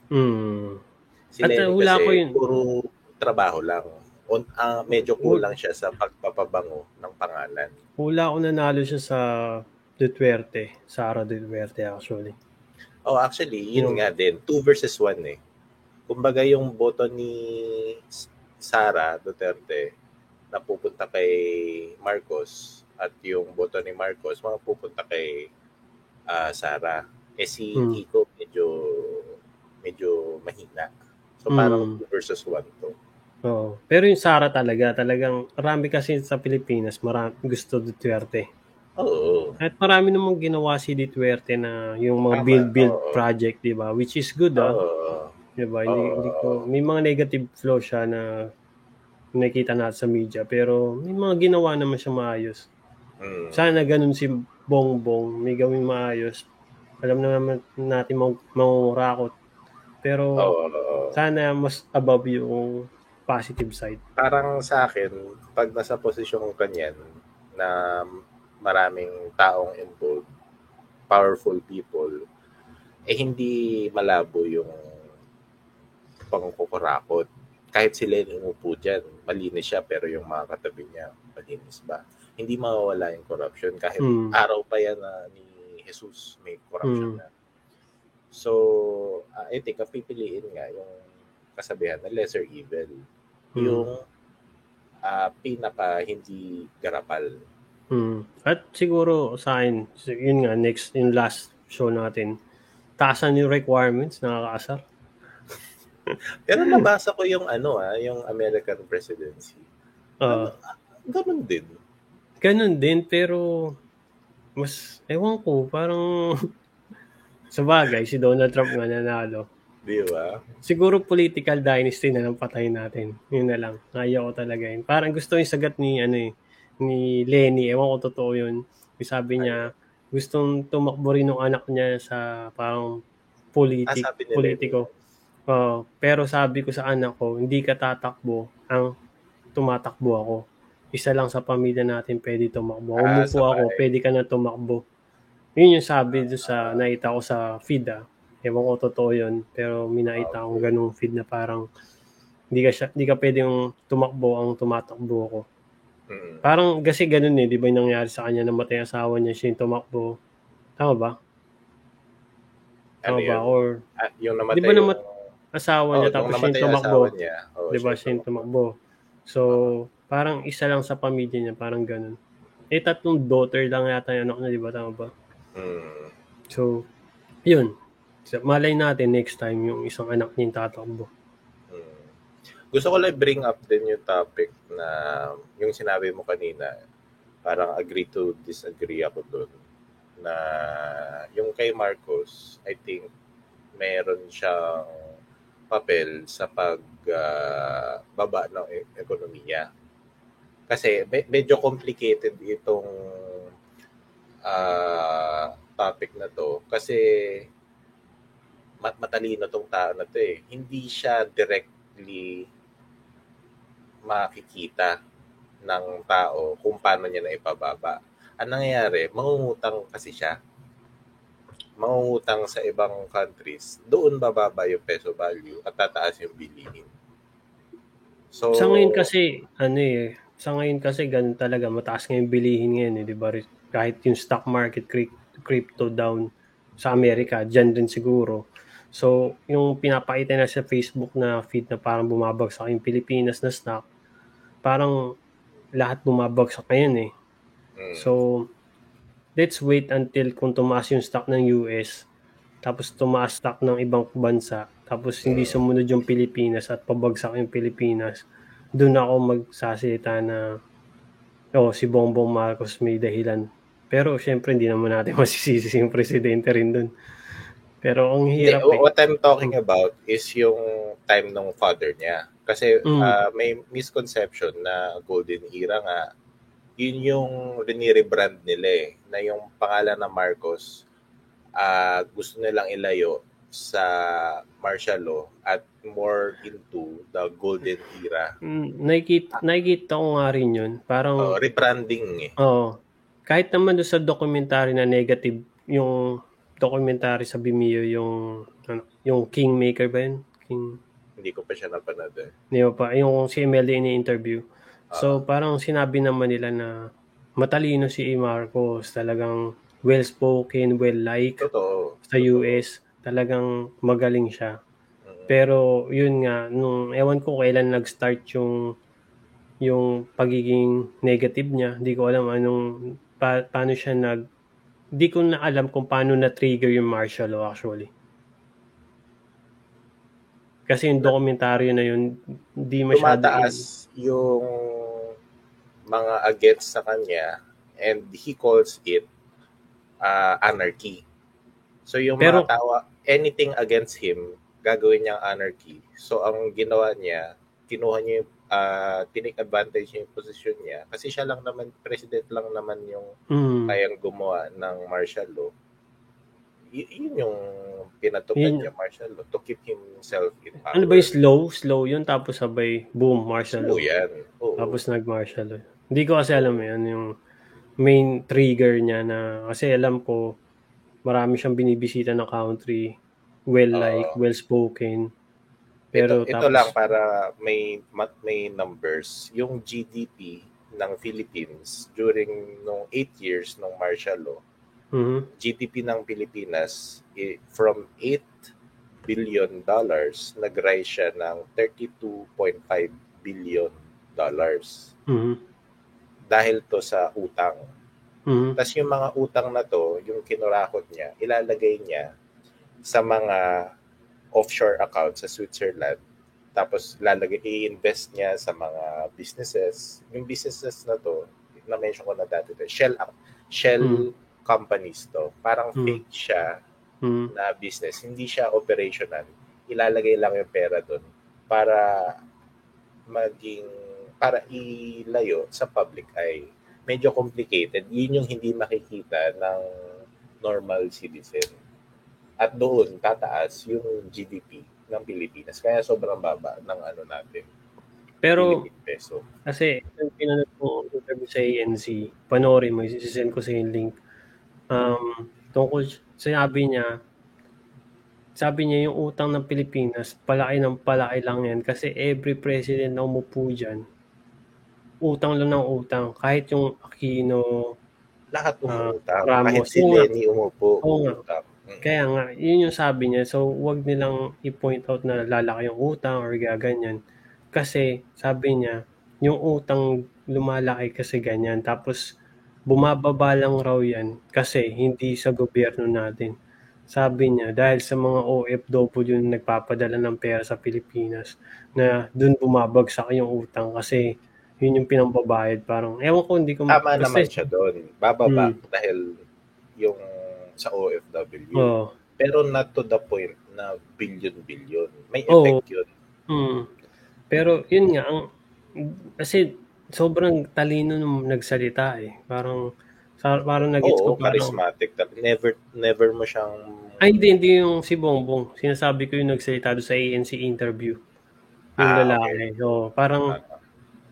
Mm. Si At, Lenny uh, hula kasi ko yun. puro trabaho lang. On, ah, medyo kulang siya sa pagpapabango ng pangalan. Hula ko nanalo siya sa Duterte. Sara Duterte actually. Oh, actually, yun Hmm. nga din. Two versus one eh. Kumbaga yung boto ni Sara Duterte na pupunta kay Marcos at yung boto ni Marcos mga pupunta kay ah, Sara. Eh si Hmm. Kiko medyo medyo mahina. So parang Hmm. two versus one to. Oo. Pero yung Sara talaga, talagang marami kasi sa Pilipinas, marami gusto Duterte. Oo. At marami namang ginawa si Duterte na yung mga build-build project, di ba? Which is good, ah. Di ba? Hindi, hindi ko, may mga negative flow siya na nakita natin sa media. Pero may mga ginawa naman siya maayos. Mm. Sana ganun si Bongbong, may gawing maayos. Alam na naman natin mag mangungurakot. Pero oo. sana mas above yung positive side. parang sa akin, pag nasa posisyon ka niyan na maraming taong involved, powerful people, eh hindi malabo yung pangkukurakot. Kahit sila yung umupo dyan, malinis siya, pero yung mga katabi niya, malinis ba? Hindi mawawala yung corruption. Kahit Mm. araw pa yan na ni Jesus, may corruption Mm. na. So, uh, I think, ang pipiliin nga yung kasabihan na lesser evil Mm. yung ah, pinaka hindi garapal. Mm. At siguro sa akin, yun nga, next, yung last show natin, taasan yung requirements, nakakaasar. Pero nabasa ko yung ano ah, yung American presidency. Uh, Ganun din. ganun din, pero mas, ewan ko, parang sa bagay, si Donald Trump nga nanalo. Di ba? Siguro political dynasty na lang patayin natin. Yun na lang. Ayaw ko talaga yun. Parang gusto yung sagat ni, ano eh, ni Lenny. Ewan ko totoo yun. Sabi niya, gustong tumakbo rin ng anak niya sa parang politik, Ah, politiko. Oo. pero sabi ko sa anak ko, hindi ka tatakbo ang tumatakbo ako. isa lang sa pamilya natin pwede tumakbo. Ah, Umupo ako, sabay. pwede ka na tumakbo. Yun yung sabi doon sa naita ko sa feed ah. Ewan ko totoo yun, pero minaita akong ganung feed na parang hindi ka, siya, hindi ka pwedeng tumakbo ang tumatakbo ako. Mm. Parang kasi ganun eh, di ba yung nangyari sa kanya, namatay ang asawa niya, siya yung tumakbo. Tama ba? Ano Tama ba? yun? Or Ah, yung namatay Di ba namat- yung... asawa Oh, niya, nung tapos siya namatay yung tumakbo. niya. Oh, Di ba siya yung tumakbo? So, parang isa lang sa pamilya niya, parang ganun. Eh, tatlong daughter lang yata yung anak niya, di ba? Tama ba? Mm. So, yun. Malay natin next time yung isang anak niya yung tatakbo. Gusto ko lang bring up din yung topic na yung sinabi mo kanina, parang agree to disagree ako doon na yung kay Marcos, I think meron siyang papel sa pag ah, baba ng e- ekonomiya. Kasi me- medyo complicated itong ah, topic na to kasi mat matalino tong tao na to eh. Hindi siya directly makikita ng tao kung paano niya na ipababa. Ang nangyayari, mangungutang kasi siya. Mangungutang sa ibang countries. Doon bababa yung peso value at tataas yung bilihin. So, Sa ngayon kasi, ano eh, sa ngayon kasi ganun talaga, mataas nga yung bilihin ngayon eh, di ba? Kahit yung stock market, cryp- crypto down sa Amerika, dyan din siguro. So, yung pinapakita na sa Facebook na feed na parang bumabagsak yung Pilipinas na stock, parang lahat bumabagsak ngayon eh. mm, So, let's wait until kung tumaas yung stock ng US, tapos tumaas stock ng ibang bansa, tapos hindi sumunod yung Pilipinas at pabagsak yung Pilipinas, doon ako magsasalita na oh, si Bongbong Marcos may dahilan. Pero syempre hindi naman natin masisisi yung presidente rin doon. Pero ang Hindi, hirap eh. what I'm talking about is yung time ng father niya. Kasi Mm. ah, may misconception na golden era nga, yun yung rinirebrand nila eh, na yung pangalan ng Marcos, ah, gusto nilang ilayo sa martial law at more into the golden era. Mm, nakikita, nakikita ko nga rin yun. Parang, Oh, rebranding eh. Oo. Kahit naman doon sa documentary na negative, yung documentary sa Vimeo, yung, ano, yung Kingmaker ba yun? King, Hindi ko pa siya napanood eh. di ba pa? Yung si MLD ini-interview. So, parang sinabi naman nila na matalino si Marcos, talagang well-spoken, well-liked Totoo. sa US. Talagang magaling siya. Mm. Pero yun nga, nung ewan ko kailan nag-start yung yung pagiging negative niya. Hindi ko alam anong pa, paano siya nag hindi ko na alam kung paano na-trigger yung martial law actually. Kasi yung dokumentaryo na yun, hindi masyado... tumataas yung mga against sa kanya and he calls it uh, anarchy. So yung Pero- mga tao, anything against him, gagawin niyang anarchy. So ang ginawa niya, kinuha niya yung, uh, tinake advantage niya yung position niya. Kasi siya lang naman, president lang naman yung Mm. kayang gumawa ng martial law. Y- yun yung pinatupad Yun- niya, martial law, to keep himself in power. Ano ba yung slow? Slow yun, tapos sabay, boom, martial law. Slow yan. Oo. Tapos nag-martial law. Hindi ko kasi alam yan, yung main trigger niya na, kasi alam ko, marami siyang binibisita na country, well-like, Oo. well-spoken. Pero ito, ito tapos, lang para may ma- may numbers. Yung GDP ng Philippines during nung 8 years ng martial law, Mhm. GDP ng Pilipinas from 8 billion dollars nag-rise siya ng 32.5 billion dollars Mhm. dahil to sa utang. Mhm. Tapos yung mga utang na to, yung kinurakot niya, ilalagay niya sa mga offshore account sa Switzerland. Tapos lalagay, i-invest niya sa mga businesses. Yung businesses na to, na-mention ko na dati to, shell, shell companies to. Parang Mm. fake siya Mhm. na business. Hindi siya operational. Ilalagay lang yung pera doon para maging, para ilayo sa public eye. Medyo complicated. Yun yung hindi makikita ng normal citizen. At doon, tataas yung GDP ng Pilipinas. Kaya sobrang baba ng ano natin. Pero peso. kasi yung pinanood ko interview sa ANC, panoorin mo, isisend ko sa yung link. Um, tungkol, sinabi niya, sabi niya yung utang ng Pilipinas, palaki ng palaki lang yan kasi every president na umupo dyan, utang lang ng utang. Kahit yung Aquino, Lahat Ah, umutang. Ramos. Kahit si. Lenny umupo, umutang. Kaya nga, yun yung sabi niya. So, wag nilang i-point out na lalaki yung utang or gaganyan. Kasi, sabi niya, yung utang lumalaki kasi ganyan. Tapos, bumababa lang raw yan kasi hindi sa gobyerno natin. Sabi niya, dahil sa mga OFW na nagpapadala ng pera sa Pilipinas, na dun bumabagsak yung utang kasi yun yung pinambabayad. Parang, ewan ko, hindi ko... Tama basta- naman siya doon. Bababa Hmm. dahil yung sa OFW. Oo. Pero not to the point na billion-billion. May Oo. effect yun. Mm. Pero yun nga ang kasi sobrang talino nung nagsalita eh. Parang parang Oo, ko parang charismatic. Never, never mo siyang... ay hindi hindi yung si Bongbong. Sinasabi ko yung nagsalita doon sa ANC interview. Yung Ah, lalaki. So, parang Ay,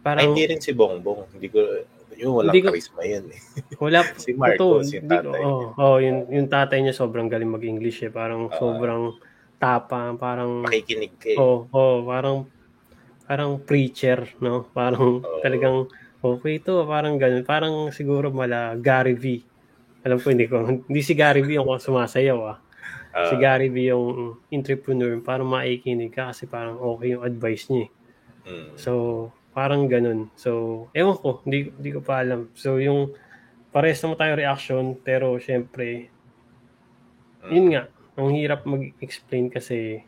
parang hindi rin si Bongbong. Hindi ko... Yung walang Hindi ko- charisma yun eh. wala Si Marcos, ito, yung tatay Oh, oh, yung, yung tatay niya sobrang galing mag-English eh. Parang Ah. sobrang tapang, parang Makikinig ka eh. Oh, oh, parang parang preacher, no? Parang Oo. talagang okay to, parang ganun. Parang siguro mala Gary V. Alam ko hindi ko hindi si Gary V yung sumasayaw ah. Ah, si Gary V yung entrepreneur, parang maikinig ka kasi parang okay yung advice niya. mm. So, parang ganun. So, ewan ko, hindi, hindi ko pa alam. So, yung pares naman tayo reaction, pero syempre, Mm. yun nga, ang hirap mag-explain kasi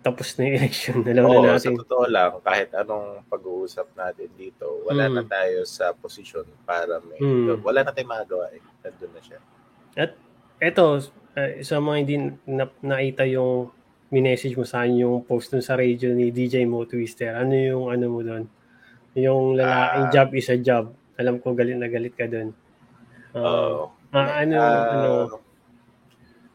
tapos na yung election. Alam Oo, na sa natin. totoo lang, kahit anong pag-uusap natin dito, wala Mm. na tayo sa posisyon para may... Mm. Wala na tayong magawa eh. Nandun na siya. At eto, eh, sa mga hindi na, nakita yung minessage mo sa akin yung post dun sa radio ni DJ Mo Twister, ano yung ano mo doon? Yung lalaking Ah. job is a job. Alam ko galit na galit ka doon. Oo. ah, ano, Ah, ano,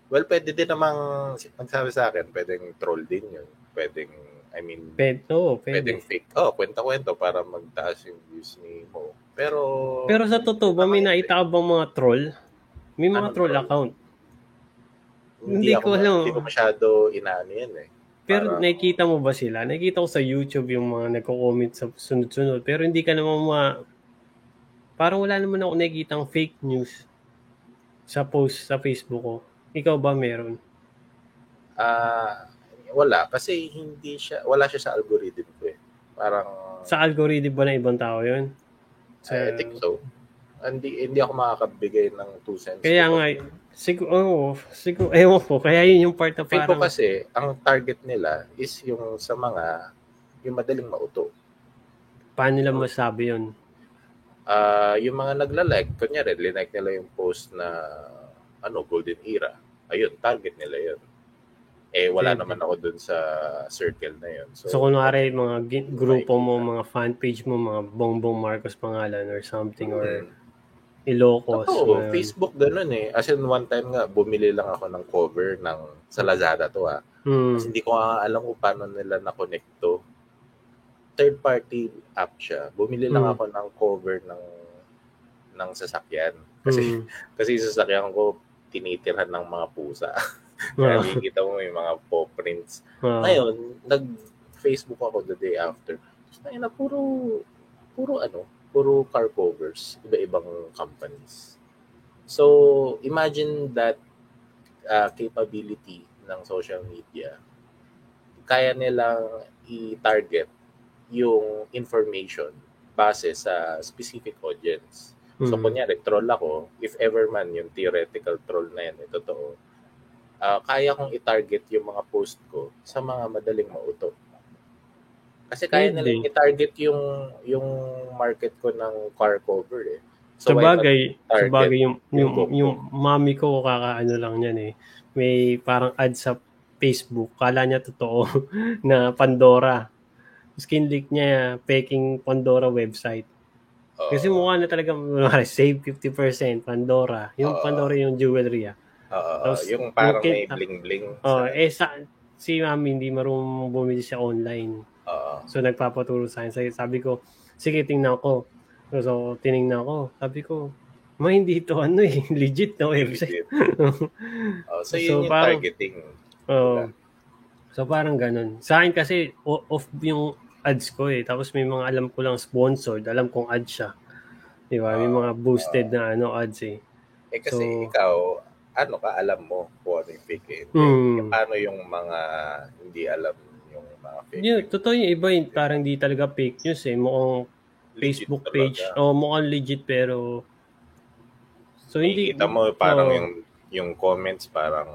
Well, pwede din namang, nagsabi sa akin, pwedeng troll din yun. Pwedeng, I mean, pwede, oo, pwedeng pwede. fake. Oh, kwenta-kwento para magtaas yung views ni Mo. Pero, Pero sa totoo ba, may ka bang mga troll? May mga Anong troll troll? account. Hindi, hindi ko alam. Hindi ko masyado inaano yan eh. Pero Parang- nakikita mo ba sila? Nakikita ko sa YouTube yung mga nagko-comment sa sunod-sunod. Pero hindi ka naman ma... Parang wala naman ako nakikita fake news sa post sa Facebook ko. Ikaw ba meron? Ah, wala. Kasi hindi siya, wala siya sa algorithm ko eh. Parang, Sa algorithm ba ng ibang tao yun? Sa, I think so. Hindi, hindi ako makakabigay ng two cents. kaya nga, siguro, oh, siguro, ewan ko, kaya yun yung part na Feel ko parang, kasi, ang target nila is yung sa mga, yung madaling mauto. paano nila masabi yun? Ah, yung mga nagla-like, kunyari, linike nila yung post na, ano, golden era. Ayun, target nila yun. Eh, wala Okay. naman ako dun sa circle na yun. So, So, kunwari, mga grupo mo, mga fan page mo, mga Bongbong Marcos pangalan or something, or mm. Ilocos. Oo, na- Facebook ganun eh. As in, one time nga, bumili lang ako ng cover ng, sa Lazada to ha. Hmm. Kasi hindi ko nga alam kung paano nila na-connect to. Third party app siya. Bumili lang Mm. ako ng cover ng ng sasakyan. Kasi Hmm. kasi sasakyan ko tinitirhan ng mga pusa. Kaya Ah, makikita mo may mga paw prints. ah. Ngayon, nag-Facebook ako the day after. Tapos na puro, puro ano, puro car covers, iba-ibang companies. So, imagine that uh, capability ng social media. Kaya nilang i-target yung information base sa specific audience. So, Hmm. kunyari, troll ako, if ever man yung theoretical troll na yan, eh, totoo, ah, kaya kong i-target yung mga post ko sa mga madaling mauto. Kasi kaya Pwede. nilang i-target yung yung market ko ng car cover eh. sa why not bagay, sa target bagay yung, yung, yung yung mami ko kakaano lang yan eh. May parang ad sa Facebook. Kala niya totoo na Pandora. Tapos kinlik niya peking Pandora website. Oo. Kasi mukha na talaga save 50% Pandora. Yung Oo. Pandora yung jewelry ah. Oo, Tapos, yung parang yung may kita- bling-bling. Oh, sa- eh sa si mami hindi marunong bumili siya online. So, nagpapaturo sa akin. Sabi- ko, sige, tingnan ko. So, so tiningnan ko. Sabi ko, ma, hindi ito ano eh. Legit na website. oh, so, yun So, yung parang- targeting. Oo. So, parang ganun. Sa akin kasi, off yung ads ko eh. Tapos may mga alam ko lang sponsored. Alam kong ad siya. Di ba? May Ah, mga boosted na ano ads eh. Eh kasi So- ikaw, ano ka, alam mo kung ano yung fake eh. Hmm. Paano yung mga hindi alam mga fake Yun, news? totoo yung iba, yung parang di talaga fake news eh. Mukhang Legit Facebook talaga. page. O mukhang legit pero So hindi Nakikita mo parang Oo. yung yung comments parang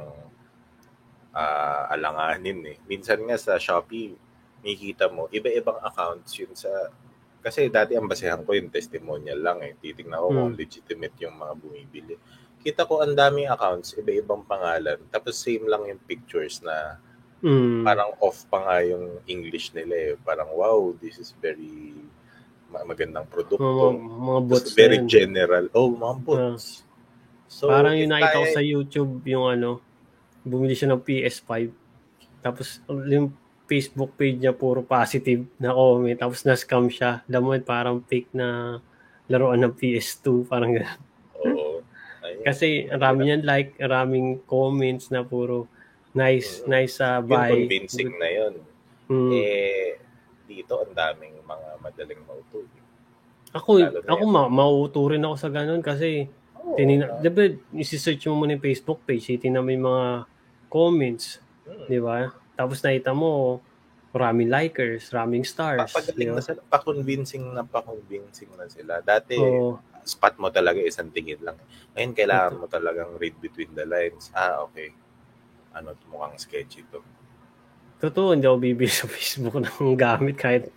ah, alanganin eh. Minsan nga sa Shopee, makikita mo, iba-ibang accounts yun sa... Kasi dati ang basehan ko yung testimonial lang eh. Titignan ko kung Hmm. legitimate yung mga bumibili. Kita ko ang daming accounts, iba-ibang pangalan. Tapos same lang yung pictures na mm, parang off pa nga yung English nila eh. Parang wow, this is very ma- magandang produkto. mga bots Tapos very general. Oh, mga bots. So, parang yung nakita ko sa YouTube yung ano, bumili siya ng PS5. Tapos yung Facebook page niya puro positive na comment. Tapos na-scam siya. Alam mo, parang fake na laruan ng PS2. Parang gano'n. Oo. Kasi ang rami niyan like, ang raming comments na puro nice, Mm. nice uh, Yung buy. convincing na yun. Mm. Eh, dito ang daming mga madaling mauto. Ako, lalo ako ma mauuto rin ako sa ganun kasi Oo. tinina, di ba, isi-search mo muna yung Facebook page, titignan mo yung mga comments, Hmm. di ba? Tapos nakita mo, maraming likers, maraming stars. Papagaling di ba? na sila. Pa-convincing na pa-convincing na sila. Dati, Oo. spot mo talaga isang tingin lang. Ngayon, kailangan mo talagang read between the lines. Ah, okay. Ano, mukhang sketchy to. Totoo, hindi ako bibili sa Facebook ng gamit kahit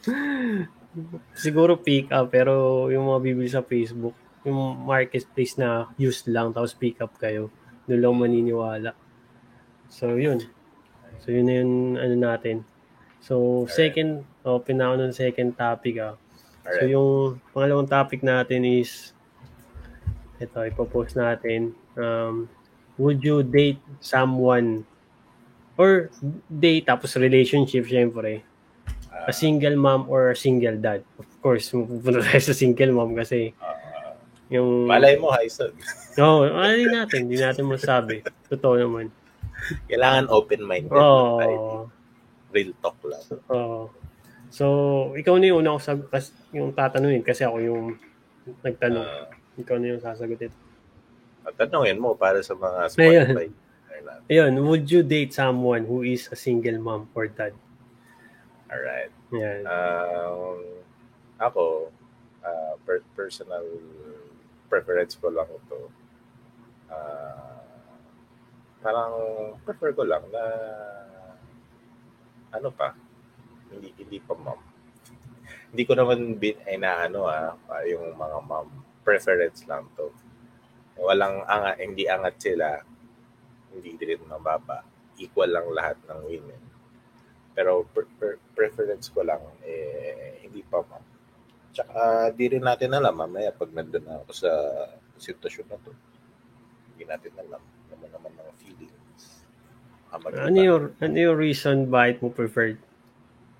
siguro pick up pero yung mga bibili sa Facebook, yung marketplace na used lang tapos pick up kayo, doon lang maniniwala. So yun. So yun na yun ano natin. So second, open na ako ng second topic ah. So Alright. yung pangalawang topic natin is ito, ipopost natin. Um, would you date someone or date tapos relationship syempre a single mom or a single dad? Of course, pupunta tayo sa single mom kasi Ah, yung... malay mo. Oo, oh, ano din natin, hindi natin masabi. Totoo naman. Kailangan open-minded. Oo. lang tayo. Real talk lang. Oo. So, ikaw na yung una ko sag yung tatanungin kasi ako yung nagtanong. Ah, ikaw na yung sasagutin. At tanongin mo para sa mga. Spotify. Ayun. Ayun, would you date someone who is a single mom or dad? Alright. Yan. Um, ako, uh, per- personal preference ko lang ito. Ah, parang prefer ko lang na ano pa, hindi hindi pa mom. Hindi ko naman bin ay na ano ah, yung mga mom preference lang to. Walang anga, hindi angat sila, hindi din mababa. Equal lang lahat ng women. Pero per- per- preference ko lang, eh, hindi pa ma'am. Tsaka di rin natin alam, mamaya pag nandun na ako sa sitwasyon na to, hindi natin alam naman naman ng feelings. Ano yung, ano yung reason bakit mo preferred?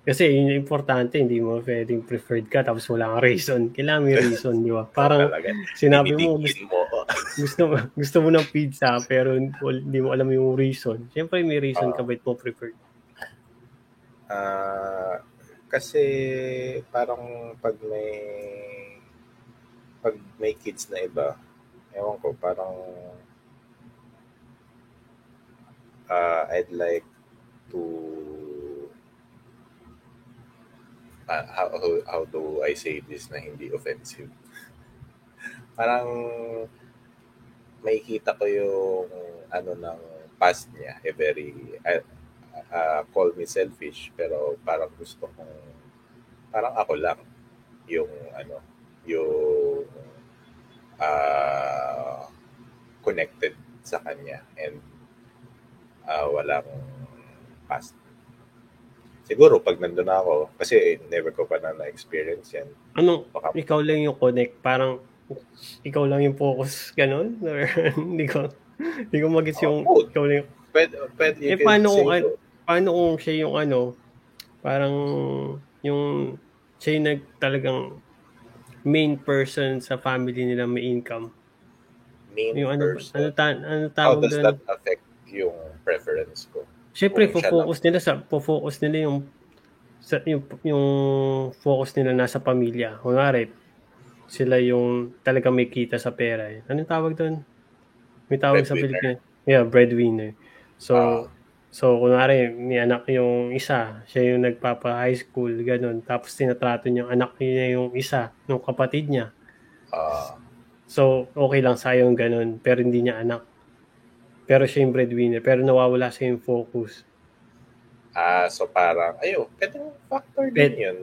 Kasi yun yung importante, hindi mo pwedeng preferred ka tapos wala kang reason. Kailangan may reason, di ba? Parang sinabi mo, gusto, gusto, gusto mo ng pizza pero hindi mo alam yung reason. Siyempre may reason ka Ah. bakit mo preferred. Ah, kasi parang pag may pag may kids na iba, ewan ko, parang ah, I'd like to ah, how, how, how do I say this na hindi offensive? parang makikita ko yung ano ng past niya, eh very ah, ah, call me selfish pero parang gusto kong parang ako lang yung ano yung ah, connected sa kanya and ah, walang past siguro pag nandun na ako kasi never ko pa na na-experience yan Ano, baka ikaw lang yung connect, parang ikaw lang yung focus, ganun? Hindi ko, hindi ko magets yung Oh, ikaw lang yung, pwede, pwede Eh, paano kung so. paano kung siya yung ano, parang yung siya yung nag, talagang main person sa family nila may income. Main Yung ano, person. ano, ta, ano How tawag does doon? that affect yung preference ko? Siyempre, focus nila sa focus nila yung sa yung, yung focus nila nasa pamilya. Kunwari, sila yung talagang may kita sa pera. Eh. Anong tawag doon? May tawag sa Breadwinner. Pilipinas. Yeah, breadwinner. So, Ah. so kunwari, may anak yung isa, siya yung nagpapa-high school, ganun. Tapos tinatrato niya yung anak niya yung isa, ng kapatid niya. Ah, So, okay lang sa yung ganun, pero hindi niya anak. Pero siya yung breadwinner, pero nawawala siya yung focus. ah, so parang, ayo, pwedeng factor din Pwede. yun.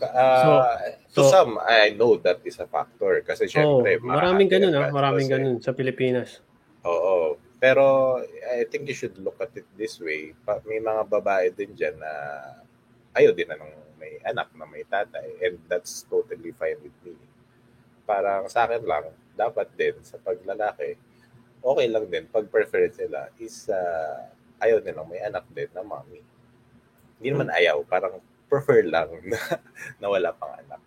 Ka- ah, to so- some, I know that is a factor. Kasi syempre, maraming marami ganun ah, maraming gastos eh. ganun sa Pilipinas. Oo. Pero I think you should look at it this way. May mga babae din dyan na ayaw din na ng may anak na may tatay. And that's totally fine with me. Parang sa akin lang, dapat din sa paglalaki, okay lang din pag preference nila is uh, ayaw nilang may anak din na mommy. Hindi naman ayaw, parang prefer lang na, na wala pang anak.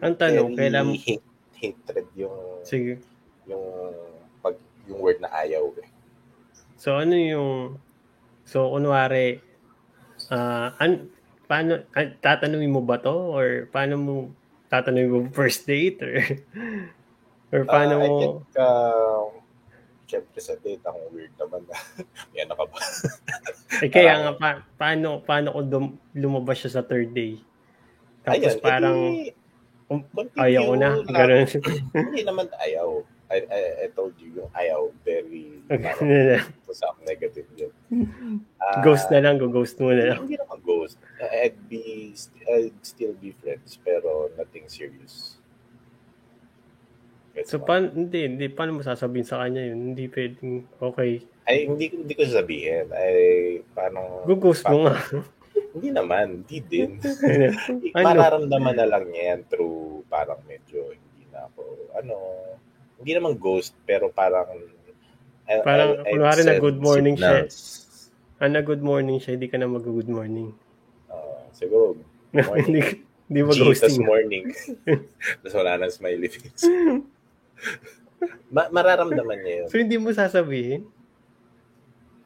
Ang tanong, Very kailan hate, hatred yung sige. yung pag yung word na ayaw eh. So ano yung So kunwari ah an paano an, tatanungin mo ba to or paano mo tatanungin mo first date or or paano I mo think, uh, syempre sa date, ang weird naman na, yan na ka ba? eh kaya nga pa, paano paano kung dum, lumabas siya sa third day? Tapos Ayan, parang edi, um, ayaw ko na, ganun. Hindi naman ayaw. I, I, I told you, yung ayaw, very, parang, to some negative yun. Ah, ghost na lang, go ghost mo na lang. Hindi naman ghost. I'd be, I'd still be friends, pero nothing serious. Gets So paano, hindi, hindi, paano mo sasabihin sa kanya yun? Hindi pwedeng, okay. ay, hindi, hindi ko sasabihin. Ay, paano, Go ghost mo nga. Hindi naman, hindi din. Mararamdaman na lang niya yan through parang medyo hindi na ako, ano, hindi naman ghost, pero parang I- Parang, I- kunwari na good morning siya. signals. Ah, na good morning siya, hindi ka na mag-good morning. Ah, siguro, morning. hindi, mo Jesus ghosting. morning. Tapos wala nang smiley face. Ma- mararamdaman niya yun. So, hindi mo sasabihin?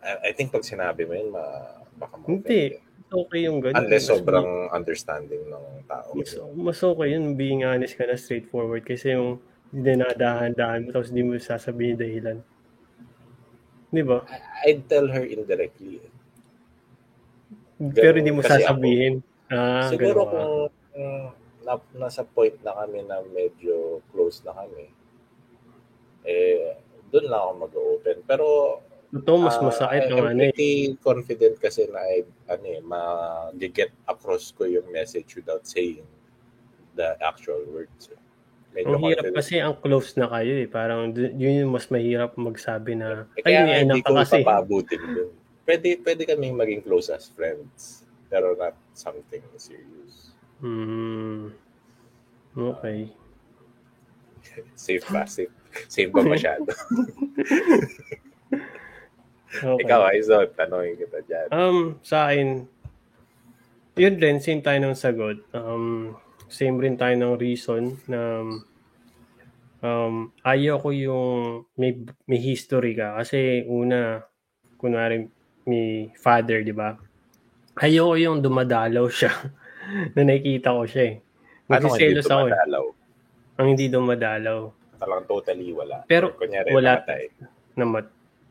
I, I think pag sinabi mo yun, ma- baka ma Hindi. Okay yung ganun. Unless Mas- sobrang understanding ng tao. Mas, mas okay yun, being honest ka na straightforward. Kasi yung dinadahan-dahan mo, tapos hindi mo sasabihin dahilan. Di ba? I'd tell her indirectly. Pero hindi mo sasabihin. Ah, Siguro ganun kung na, nasa point na kami na medyo close na kami, eh, doon lang ako mag-open. Pero, Totoo, mas ah, masakit I- ng ano eh. pretty confident kasi na I, ano eh, ma-get across ko yung message without saying the actual words. Medyo Ang hirap confident. kasi ang close na kayo eh. Parang yun yung mas mahirap magsabi na, Eh, ay, anak hindi ko kasi. papabutin dun. Pwede, pwede kaming maging close as friends. Pero not something serious. Hmm. Okay. Safe ba? Safe, safe ba masyado? okay. Ikaw, Aizon, tanongin kita dyan. Um, sa akin, yun din, same tayo ng sagot. Um, same rin tayo ng reason na um, ayaw ko yung may, may history ka. Kasi una, kunwari may father, di ba? Ayaw ko yung dumadalaw siya na nakikita ko siya eh. Nagsiselos ako eh. Ang hindi dumadalaw. Talagang totally wala. Pero kunyari, wala- namatay. Namat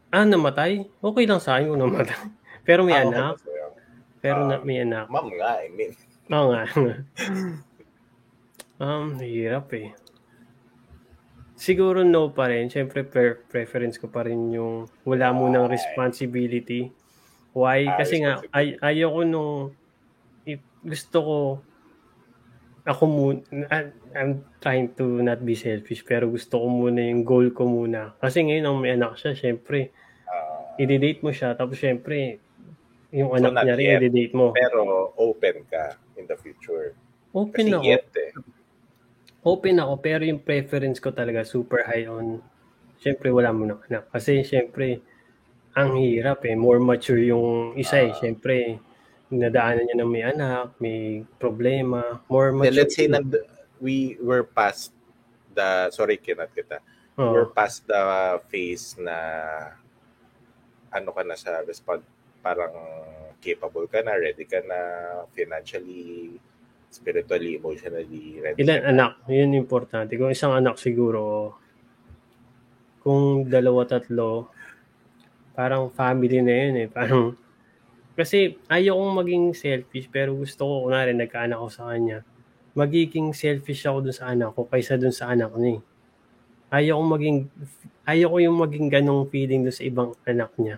ah, namatay? Okay lang sa akin kung namatay. Pero may Ah, okay anak. sa'yo? Pero na, Ah. may anak. Ma'am nga, I mean. Oo nga. um, hirap eh. Siguro no pa rin. Siyempre, pre- preference ko pa rin yung wala munang Ay. responsibility. Why? Ah, Kasi nga, ay, ayaw ko nung if gusto ko ako muna, I'm trying to not be selfish, pero gusto ko muna yung goal ko muna. Kasi ngayon, ang may anak siya, syempre, ah, i-date mo siya, tapos syempre, yung So, anak niya rin, yet. i-date mo. pero open ka in the future. Open Kasi ako. yet eh. open ako pero yung preference ko talaga super high on syempre wala mo na anak kasi syempre ang hirap eh more mature yung isa eh Ah. syempre nadaanan niya ng may anak, may problema, more Then, mature. let's say nand- we were past the, sorry, kinat kita. Oo. We're past the phase na ano ka na sa respond, parang capable ka na, ready ka na, financially, spiritually, emotionally, ready Ilan ka na. anak? Yun importante. Kung isang anak siguro, kung dalawa, tatlo, parang family na yun eh. Parang, kasi ayaw kong maging selfish, pero gusto ko, kunwari, nagkaanak ako sa kanya, magiging selfish ako dun sa anak ko kaysa dun sa anak niya eh. Ayaw kong maging, ayaw ko yung maging ganong feeling dun sa ibang anak niya.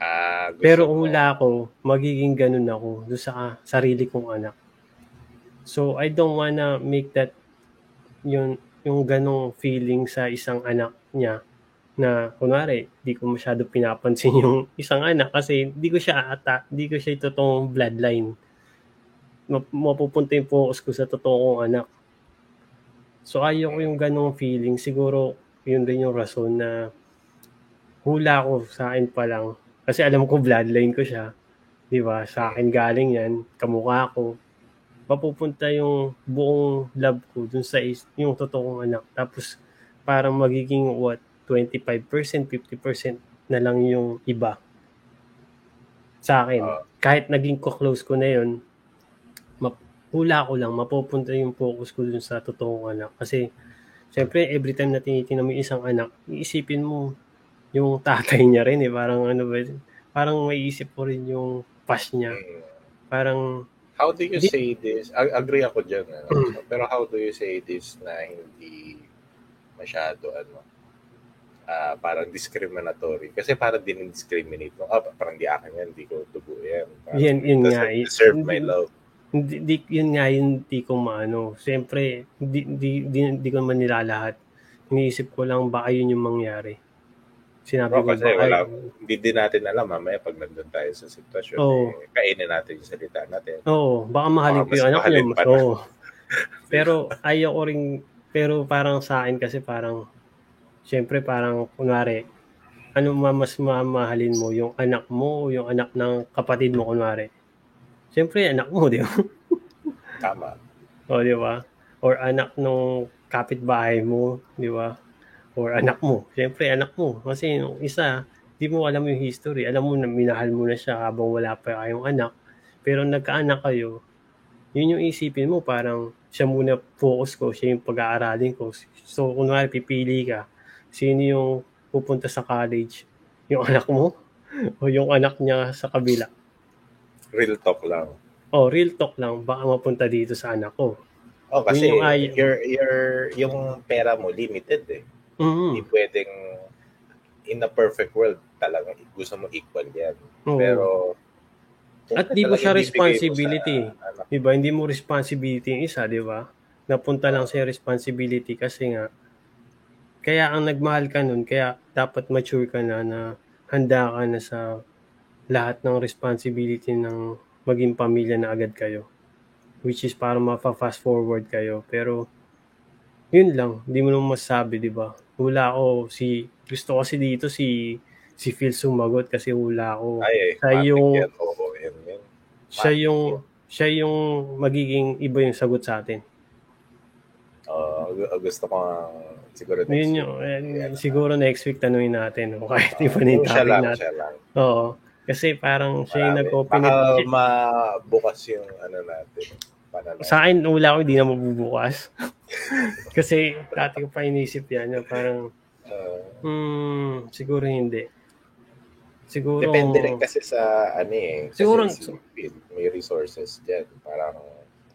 Ah, Pero kung wala ako, magiging ganun ako doon sa sarili kong anak. So, I don't wanna make that yun, yung ganong feeling sa isang anak niya na kunwari, di ko masyado pinapansin yung isang anak kasi di ko siya ata, di ko siya totoong bloodline. Map- Mapupunta yung focus ko sa totoo kong anak. So, ayaw ko yung ganong feeling. Siguro, yun rin yung rason na hula ko sa akin pa lang kasi alam ko bloodline ko siya. 'Di ba? Sa akin galing 'yan, kamukha ko. Mapupunta yung buong love ko dun sa is, yung totoong anak. Tapos parang magiging what 25%, 50% na lang yung iba sa akin. Ah. Kahit naging ko-close ko na yun, hula ko lang, mapupunta yung focus ko dun sa totoong anak. Kasi, syempre, every time na tinitingnan mo yung isang anak, iisipin mo, yung tatay niya rin eh. Parang ano ba, parang maiisip ko rin yung past niya. Mm. Parang, How do you Di- say this? Ag- agree ako dyan. Ano? Mm. Pero how do you say this na hindi masyado ano ah parang discriminatory kasi parang din-discriminate mo. Ah, parang di akin yan, di ko dugo yan. Parang, Yan- yun nga eh. deserve my love. Hindi, di, yun nga yun di ko maano. Siyempre, di, di, di, di ko man nilalahat. Iniisip ko lang baka yun yung mangyari. Sinabi Bro, ko kasi baka wala, hindi din natin alam mamaya pag nandun tayo sa sitwasyon, Oo. eh, kainin natin yung salita natin. Oo, baka mahalin ko yung mas anak niya. na. Oo. Pero ayaw ko rin, pero parang sa akin kasi parang, syempre parang, kunwari, ano ma- mas mamahalin mo, yung anak mo o yung anak ng kapatid mo, kunwari. Syempre, anak mo, di ba? Tama. O, di ba? Or anak nung kapitbahay mo, di ba? Or anak mo. Siyempre, anak mo. Kasi yung isa, di mo alam yung history. Alam mo na minahal mo na siya habang wala pa kayong anak. Pero nagkaanak kayo, yun yung isipin mo, parang siya muna focus ko, siya yung pag-aaralin ko. So, kunwari, pipili ka, sino yung pupunta sa college? Yung anak mo? O yung anak niya sa kabila? Real talk lang. O, real talk lang, baka mapunta dito sa anak ko. Oh, kasi Yun yung ay- your, your, yung pera mo limited eh. Mm. Hindi pwedeng in a perfect world talaga gusto mo equal yan. Oo. Pero At di mo talagang siya responsibility. sa Di ba? Hindi mo responsibility yung isa, di ba? Napunta lang sa responsibility kasi nga, kaya ang nagmahal ka nun, kaya dapat mature ka na na handa ka na sa lahat ng responsibility ng maging pamilya na agad kayo. Which is para ma-fast forward kayo. Pero, yun lang. Hindi mo naman masasabi, di ba? Hula ako, si, gusto kasi dito si, si Phil sumagot kasi hula ako. ay, Siya matik yung- yan. Oo, yan, yan. siya yung siya yung magiging iba yung sagot sa atin. Gu- gusto ko siguro next Yun week. yung, eh, Yan. siguro next week tanungin natin o kahit iba na yung Yung siya topic lang, natin. siya lang. Oo. Kasi parang siya yung nag-open Baka it. mabukas yung ano natin. Pananaw. Sa akin, wala ko, hindi na mabubukas. Kasi dati ko pa inisip yan. Yung parang, Uh, hmm, siguro hindi. Siguro, depende rin kasi sa ano eh. Kasi Siguro- si Phil, may resources dyan. Parang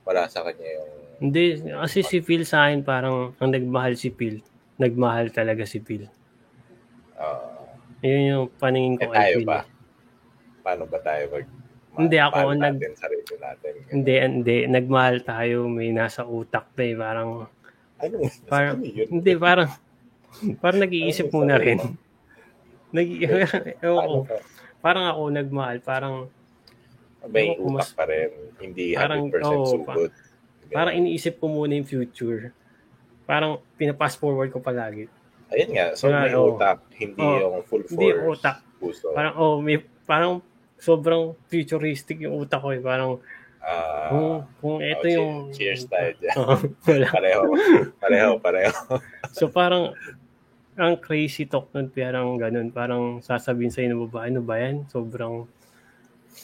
wala sa kanya yung hindi. Kasi si Phil sa akin, parang ang nagmahal si Phil. Nagmahal talaga si Phil. uh, Yun yung paningin eh ko tayo kay Phil. ba? Paano ba tayo mag Hindi, ako nag- natin sarili natin. Hindi, hindi. Nagmahal tayo. May nasa utak pa eh. Parang, Ano? parang, ano yun? hindi, parang, parang nag-iisip Ano, muna rin. Nag, ewan ko. Paano ka? Parang ako nagmahal. Parang, May Ewan ko, utak mas- pa rin. Hindi Parang, 100% oo, sugod. parang iniisip ko muna yung future. Parang, pinapass forward ko palagi. Ayun nga. So Wala, may oo. utak. Hindi Oo. yung full force. Hindi utak. Puso. Parang, oh, may, parang, sobrang futuristic yung utak ko eh. Parang, Ah, kung, kung ito oh, yung... cheers tayo dyan. Wala. pareho. Pareho, pareho. So parang, ang crazy talk nun, parang ganun. Parang sasabihin sa'yo ng babae, ano ba yan? Sobrang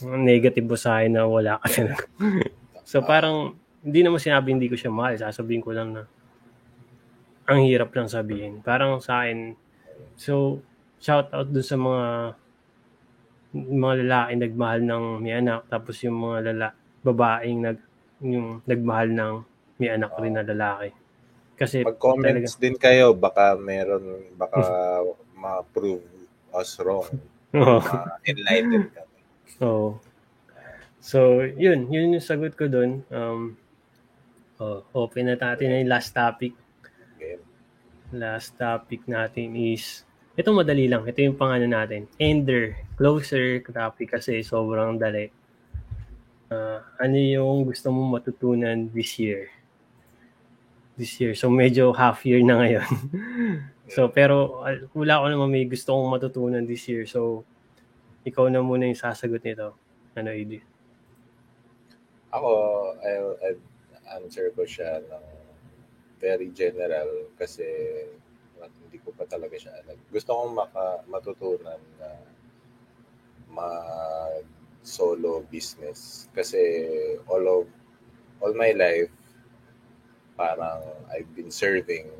negative mo sa akin na wala ka talaga. so parang, hindi naman sinabi hindi ko siya mahal. Sasabihin ko lang na, ang hirap lang sabihin. Parang sa akin, so, shout out dun sa mga mga lalaki nagmahal ng may anak tapos yung mga lala babaeng nag yung nagmahal ng may anak rin na lalaki. Kasi Mag-comments din kayo. Baka meron, baka ma-prove us wrong. Oo. Ma-enlighten kami. Oo. So, yun. Yun yung sagot ko doon. Um, oh, open na natin na yung last topic. Okay. Last topic natin is, ito madali lang. Ito yung pangano natin. Ender. Closer topic kasi sobrang dali. Uh, ano yung gusto mong matutunan this year? This year. So, medyo half year na ngayon. so, pero uh, wala ko naman may gusto kong matutunan this year. So, ikaw na muna yung sasagot nito. Ano, Edi? Ako, I'll, I'll answer ko siya ng very general kasi ko pa talaga siya. Gusto kong maka, matutunan na mag solo business. Kasi all of all my life parang I've been serving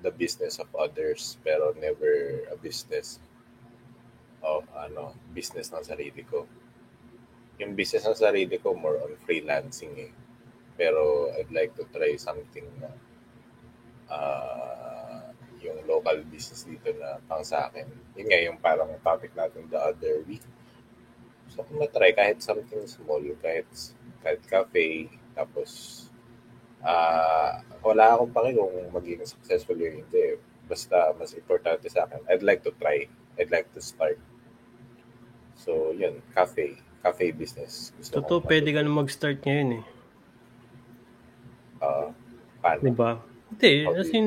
the business of others pero never a business of ano business ng sarili ko. Yung business ng sarili ko more on freelancing eh. Pero I'd like to try something na uh, yung local business dito na pang sa akin yun nga yung parang topic natin the other week So, kung na-try kahit something small, kahit, kahit cafe, tapos, uh, wala akong paki kung magiging successful yun hindi. Basta, mas importante sa akin, I'd like to try. I'd like to start. So, yun, cafe. Cafe business. Gusto Totoo, pwede ka na mag-start ngayon eh. Uh, paano? Diba? Hindi, as in,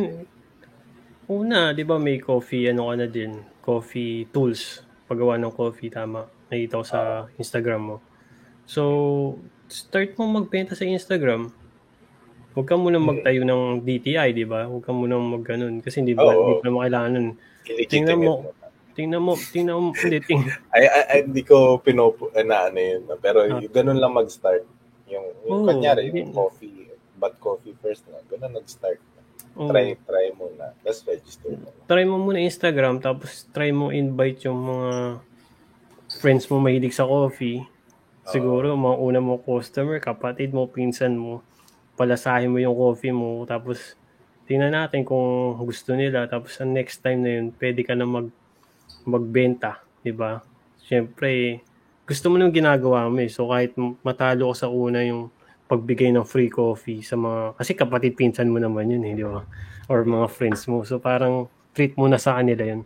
una, di ba may coffee, ano ka na din, coffee tools, paggawa ng coffee, tama nakita ko sa Instagram mo. So, start mo magbenta sa Instagram. Huwag ka muna magtayo ng DTI, di ba? Huwag ka muna mag ganun. Kasi hindi ba, Oo. hindi pa makailangan nun. Tingnan mo, tingnan mo, tingnan mo, hindi, ting. ay, ay, ay, hindi ko pinopo, eh, na ano yun. Pero ah. ganun lang mag-start. Yung, yung oh, kanyari, yung coffee, but coffee first na. Ganun nag-start. Oh. Try, try mo na. Tapos register mo. Try mo muna Instagram, tapos try mo invite yung mga friends mo mahilig sa coffee, siguro mga una mo customer, kapatid mo, pinsan mo, palasahin mo yung coffee mo, tapos tingnan natin kung gusto nila, tapos ang next time na yun, pwede ka na mag magbenta, di ba? Siyempre, gusto mo nang ginagawa mo eh. So kahit matalo ka sa una yung pagbigay ng free coffee sa mga, kasi kapatid pinsan mo naman yun eh, di ba? Or mga friends mo. So parang treat mo na sa kanila yun.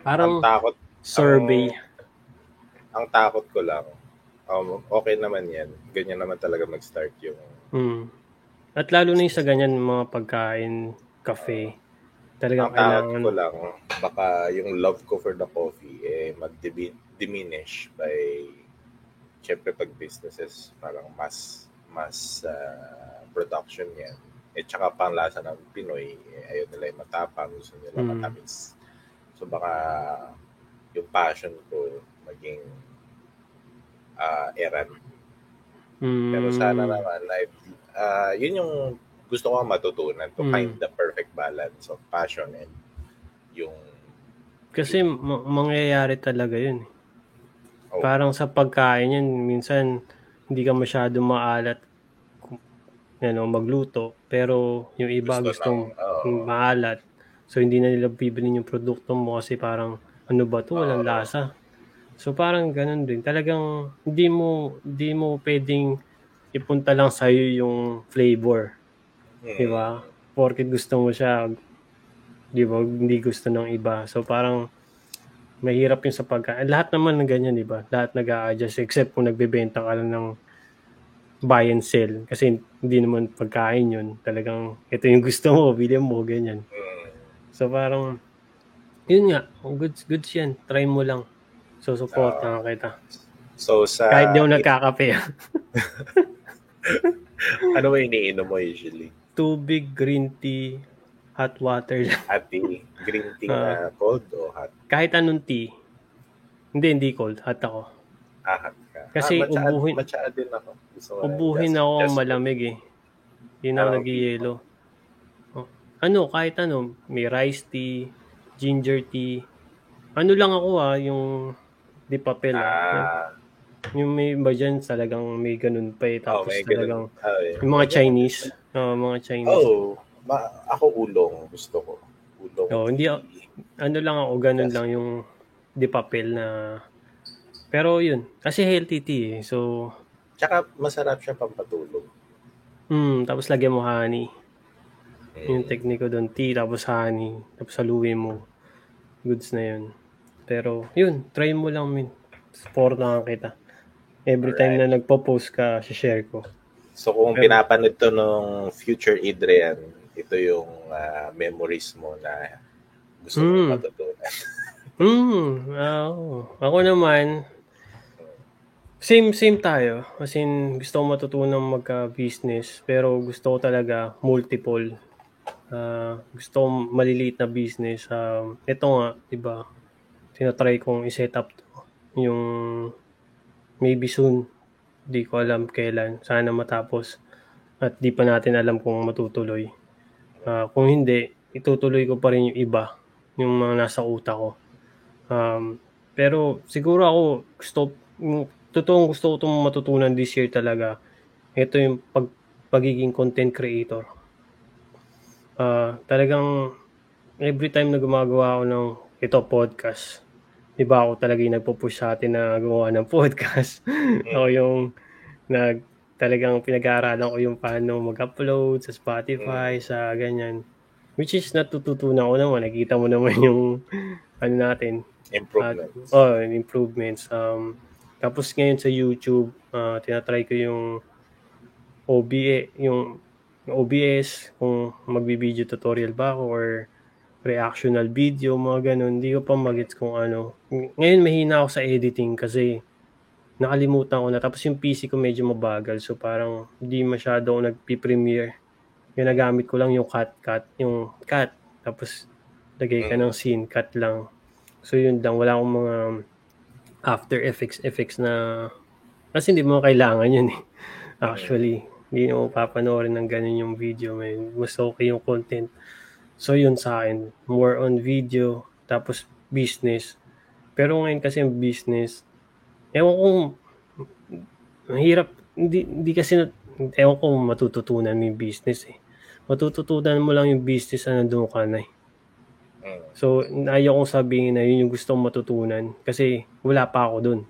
Parang ang takot, survey. Ang, ang takot ko lang, um, okay naman yan. Ganyan naman talaga mag-start yung... Mm. At lalo na yung sa ganyan, mga pagkain, cafe, talagang ang kailangan... ko lang, baka yung love ko for the coffee, eh, mag-diminish by... Siyempre, pag businesses, parang mas mas uh, production yan. Eh, tsaka pang lasa ng Pinoy, eh, ayaw nila yung matapang, gusto nila mm. matamis. So, baka yung passion ko maging uh, errand. Mm. Pero sana naman, like, uh, yun yung gusto ko matutunan to mm. find the perfect balance of passion and yung kasi ma- mangyayari talaga yun. Oh. Parang sa pagkain yan, minsan hindi ka masyado maalat ano, magluto. Pero yung iba gusto gustong oh. maalat. So hindi na nila bibilin yung produkto mo kasi parang ano ba to, walang oh. lasa. So parang ganun din. Talagang hindi mo hindi mo pwedeng ipunta lang sa iyo yung flavor. Mm. 'Di ba? Porket gusto mo siya, 'di ba? Hindi gusto ng iba. So parang mahirap yung sa pagkain. Lahat naman ng ganyan, 'di ba? Lahat nag-a-adjust except kung nagbebenta ka lang ng buy and sell kasi hindi naman pagkain yun. Talagang ito yung gusto mo, bili mo, ganyan. So parang yun nga, goods goods yan. Try mo lang. So, supportahan kita. So sa Kahit di ako nagkakape. ano ba iniinom mo usually? Tubig, green tea, hot water lang. Hot tea, green tea Ah. na cold o hot? Kahit anong tea. Hindi, hindi cold. Hot ako. Ah, hot ka. Kasi ah, matcha, ubuhin- matcha din ako. Gusto Ubuhin just- ako just- malamig eh. Na ako Ah, nag-yelo. Oh. Ano, kahit ano, may rice tea, ginger tea. Ano lang ako ah, yung di papel ah. Ah, Yung may iba dyan, talagang may ganun pa eh. oh, Tapos may talagang, ganun. Ah, yeah. yung mga Chinese. Oh, mga Chinese. Oh, ma- ako ulong gusto ko. Ulong. Oh, hindi Ano lang ako, ganun lang yung di papel na... Pero yun, kasi healthy tea eh. So, Tsaka masarap siya pampatulog. hmm, tapos lagyan mo honey. Mm. Yung technique ko doon, tea, tapos honey, tapos haluin mo. Goods na yun. Pero, yun, try mo lang, min. Supportahan kita. Every time na nagpo-post ka, share ko. So kung Pero- pinapanood to nung future Adrian, ito yung ah, memories mo na gusto mo Mm. matutunan. Hmm, ah, oo. Ako naman, same, same tayo. As in, gusto ko matutunan magka-business, pero gusto ko talaga multiple. Ah, gusto ko maliliit na business. Um, ito nga, di ba, tinatry kong i-set up to. Yung maybe soon, di ko alam kailan. Sana matapos. At di pa natin alam kung matutuloy. Ah, kung hindi, itutuloy ko pa rin yung iba, yung mga nasa utak ko. Um, pero siguro ako gusto totoong gusto ko itong matutunan this year talaga. Ito yung pag, pagiging content creator. Ah, talagang every time na gumagawa ako ng ito podcast, di ba ako talaga yung nagpo-push sa atin na gumawa ng podcast. ako yung nag talagang pinag-aaralan ko yung paano mag-upload sa Spotify, sa ganyan. Which is natututunan ko naman. Nakita mo naman yung ano natin, Improvements. at, oh, improvements. Um, tapos ngayon sa YouTube, ah, tinatry ko yung OBA, yung OBS, kung magbi-video tutorial ba ako or reactional video, mga ganun. Hindi ko pa magets kung ano. Ngayon mahina ako sa editing kasi nakalimutan ko na. Tapos yung PC ko medyo mabagal. So parang hindi masyado ako nagpi-premiere. Ginagamit ko lang yung cut cut, yung cut. Tapos lagay ka ng scene, cut lang. So yun lang, wala akong mga after effects effects na kasi hindi mo kailangan yun eh. Actually, hindi mo papanoorin ng ganun yung video. May mas okay yung content. So yun sa akin, more on video, tapos business. Pero ngayon kasi yung business, ewan kong, ang hirap, hindi, hindi kasi, na- ewan kong matututunan mo yung business eh. Matututunan mo lang yung business na nandun ka na eh. Mm. So, ayaw kong sabihin na yun yung gusto kong matutunan kasi wala pa ako dun.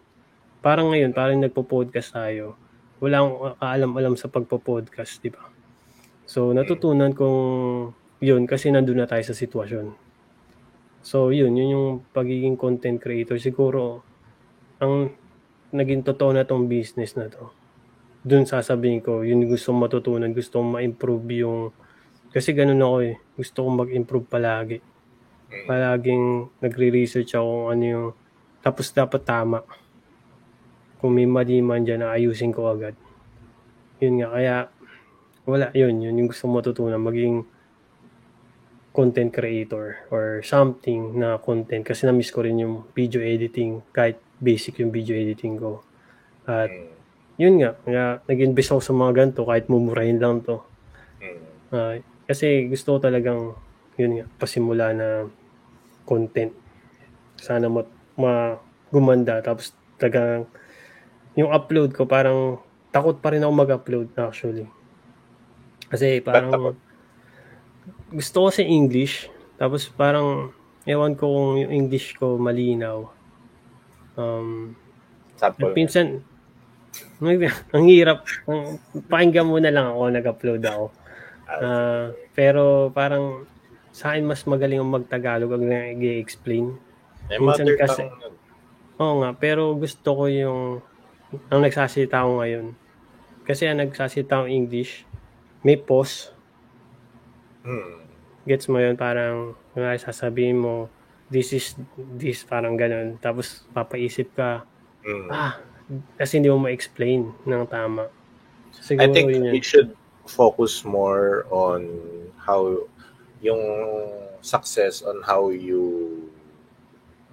Parang ngayon, parang nagpo-podcast tayo. Wala akong kaalam-alam sa pagpo-podcast, di ba? So, natutunan kong yun kasi nandun na tayo sa sitwasyon. So, yun, yun yung pagiging content creator. Siguro, ang naging totoo na tong business na to. Dun sasabihin ko, yun yung gusto kong matutunan, gusto kong ma-improve yung... Kasi ganun ako eh. Gusto kong mag-improve palagi palaging nagre-research ako kung ano yung tapos dapat tama kung may mali man dyan ayusin ko agad yun nga kaya wala yun yun yung gusto mo matutunan maging content creator or something na content kasi na-miss ko rin yung video editing kahit basic yung video editing ko at Mm. yun nga kaya nag-invest ako sa mga ganito kahit mumurahin lang to Mm. Ah, kasi gusto ko talagang yun nga, pasimula na content. Sana ma, ma gumanda tapos talagang yung upload ko parang takot pa rin ako mag-upload actually. Kasi parang gusto ko sa English tapos parang ewan ko kung yung English ko malinaw. Um, Sample. Pinsan, ang hirap. Ang, pakinggan mo na lang ako, nag-upload ako. Ah, pero parang sa akin mas magaling ang magtagalog ang nag-explain. Eh, minsan kasi- tongue. Oo nga, pero gusto ko yung ang nagsasalita ko ngayon. Kasi ang nagsasalita ko English, may pause. Mm. Gets mo yun? Parang, nga sasabihin mo, this is this, parang ganun. Tapos papaisip ka, Mm. ah, kasi hindi mo ma-explain ng tama. Siguro I think yun we should focus more on how yung success on how you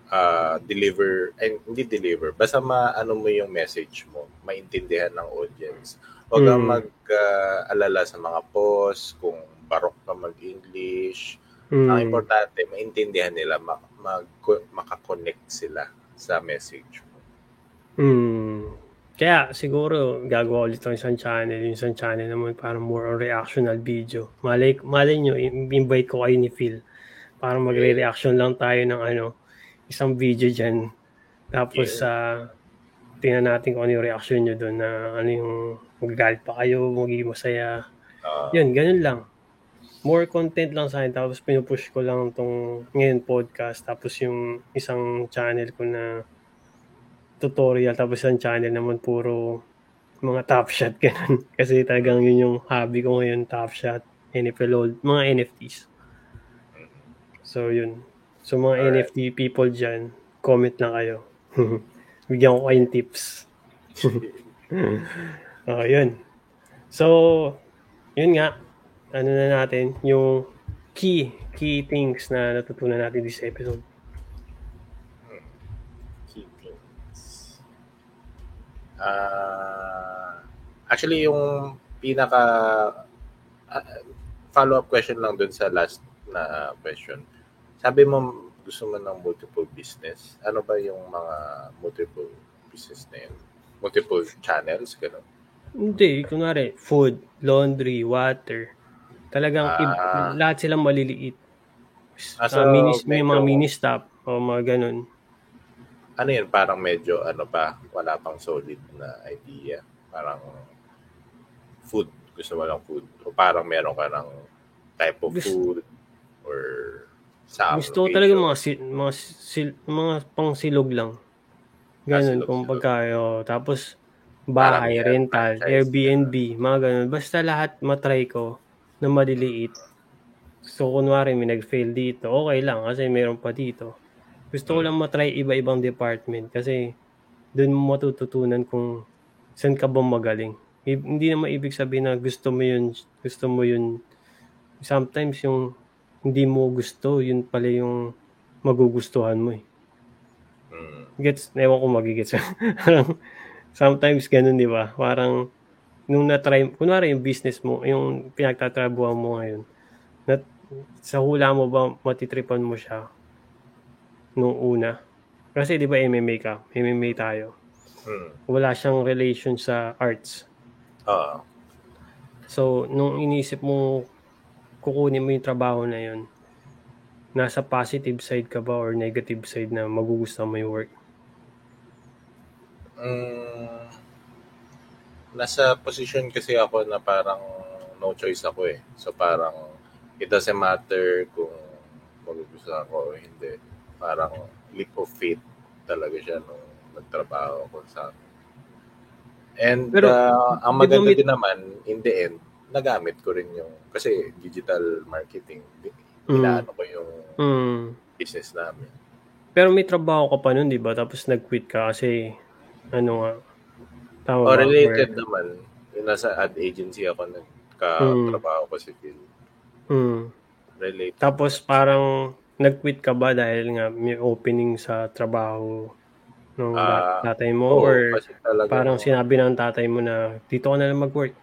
uh, deliver and hindi deliver basta maano mo yung message mo maintindihan ng audience huwag kang Mm. mag-alala sa mga posts kung barok ka mag-English Mm. ang importante maintindihan nila mag, mag makakonect sila sa message mo Mm. Kaya siguro gagawa ulit ng isang channel. Yung isang channel naman parang more on reactional video. Malay, malay nyo, invite ko kayo ni Phil. Parang magre-reaction lang tayo ng ano, isang video dyan. Tapos sa tingnan natin kung ano yung reaction nyo doon na ano yung magagalit pa kayo, magiging masaya. Ah, Yun, ganun lang. More content lang sa akin. Tapos pinupush ko lang tong ngayon podcast. Tapos yung isang channel ko na tutorial. Tapos ang channel naman puro mga top shot. Ganun. Kasi talagang yun yung hobby ko ngayon. Top shot, NFL, old, mga NFTs. So yun. So mga Alright. NFT people dyan, comment lang kayo. Bigyan ko kayong tips. Oh, yun. So, yun nga. Ano na natin, yung key, key things na natutunan natin this episode. key things. Ah, actually, yung pinaka ah, follow-up question lang dun sa last na question. Sabi mo gusto mo ng multiple business. Ano ba yung mga multiple business na yun? Multiple channels, gano'n? Hindi, kunwari, food, laundry, water. Talagang Ah. lahat silang maliliit. Ah, Ah, mini, may mga medyo- mini stop o mga ganun. Ano yun? Parang medyo, ano pa, wala pang solid na idea. Parang food. Gusto mo lang food. O parang meron ka ng type of Gusto- food or sa Gusto ko talaga mga, si, mga, sil, mga pang silog lang. Ah, Ganun, silog, kung silog. pagka, oh, tapos bahay, Parang, rental. Airbnb, mga ganun. Basta lahat matry ko na maliliit. So, kunwari may nag-fail dito, okay lang kasi meron pa dito. Gusto ko Hmm. lang matry iba-ibang department kasi doon mo matututunan kung saan ka ba magaling. I- hindi naman ibig sabihin na gusto mo yun, gusto mo yun. Sometimes yung hindi mo gusto, yun pala yung magugustuhan mo eh. Mm. Gets, ewan ko magigets. Parang, sometimes ganun, di ba? Parang, nung na-try, kunwari yung business mo, yung pinagtatrabuhan mo ngayon, na, sa hula mo ba matitripan mo siya nung una? Kasi di ba MMA ka? MMA tayo. Mm. Wala siyang relation sa arts. Oo. So, nung inisip mo, kukunin mo yung trabaho na yun, nasa positive side ka ba or negative side na magugustuhan mo yung work? Mm, nasa position kasi ako na parang no choice ako eh. So parang it doesn't matter kung magugustuhan ko o hindi. Parang leap of faith talaga siya nung nagtrabaho ako sa And Pero, uh, ang maganda din naman, in the end, nagamit ko rin yung, kasi digital marketing, inaano ko yung Mm. business namin. Pero may trabaho ka pa nun, di ba? Tapos nag-quit ka kasi, ano nga, tama O? Oh, related naman, yung nasa ad agency ako nagka-trabaho ko si Phil. Mm. Related. Tapos parang nag-quit ka ba dahil nga may opening sa trabaho ng Ah, tatay mo? Oo, or parang sinabi ng tatay mo na dito ka na lang mag-work?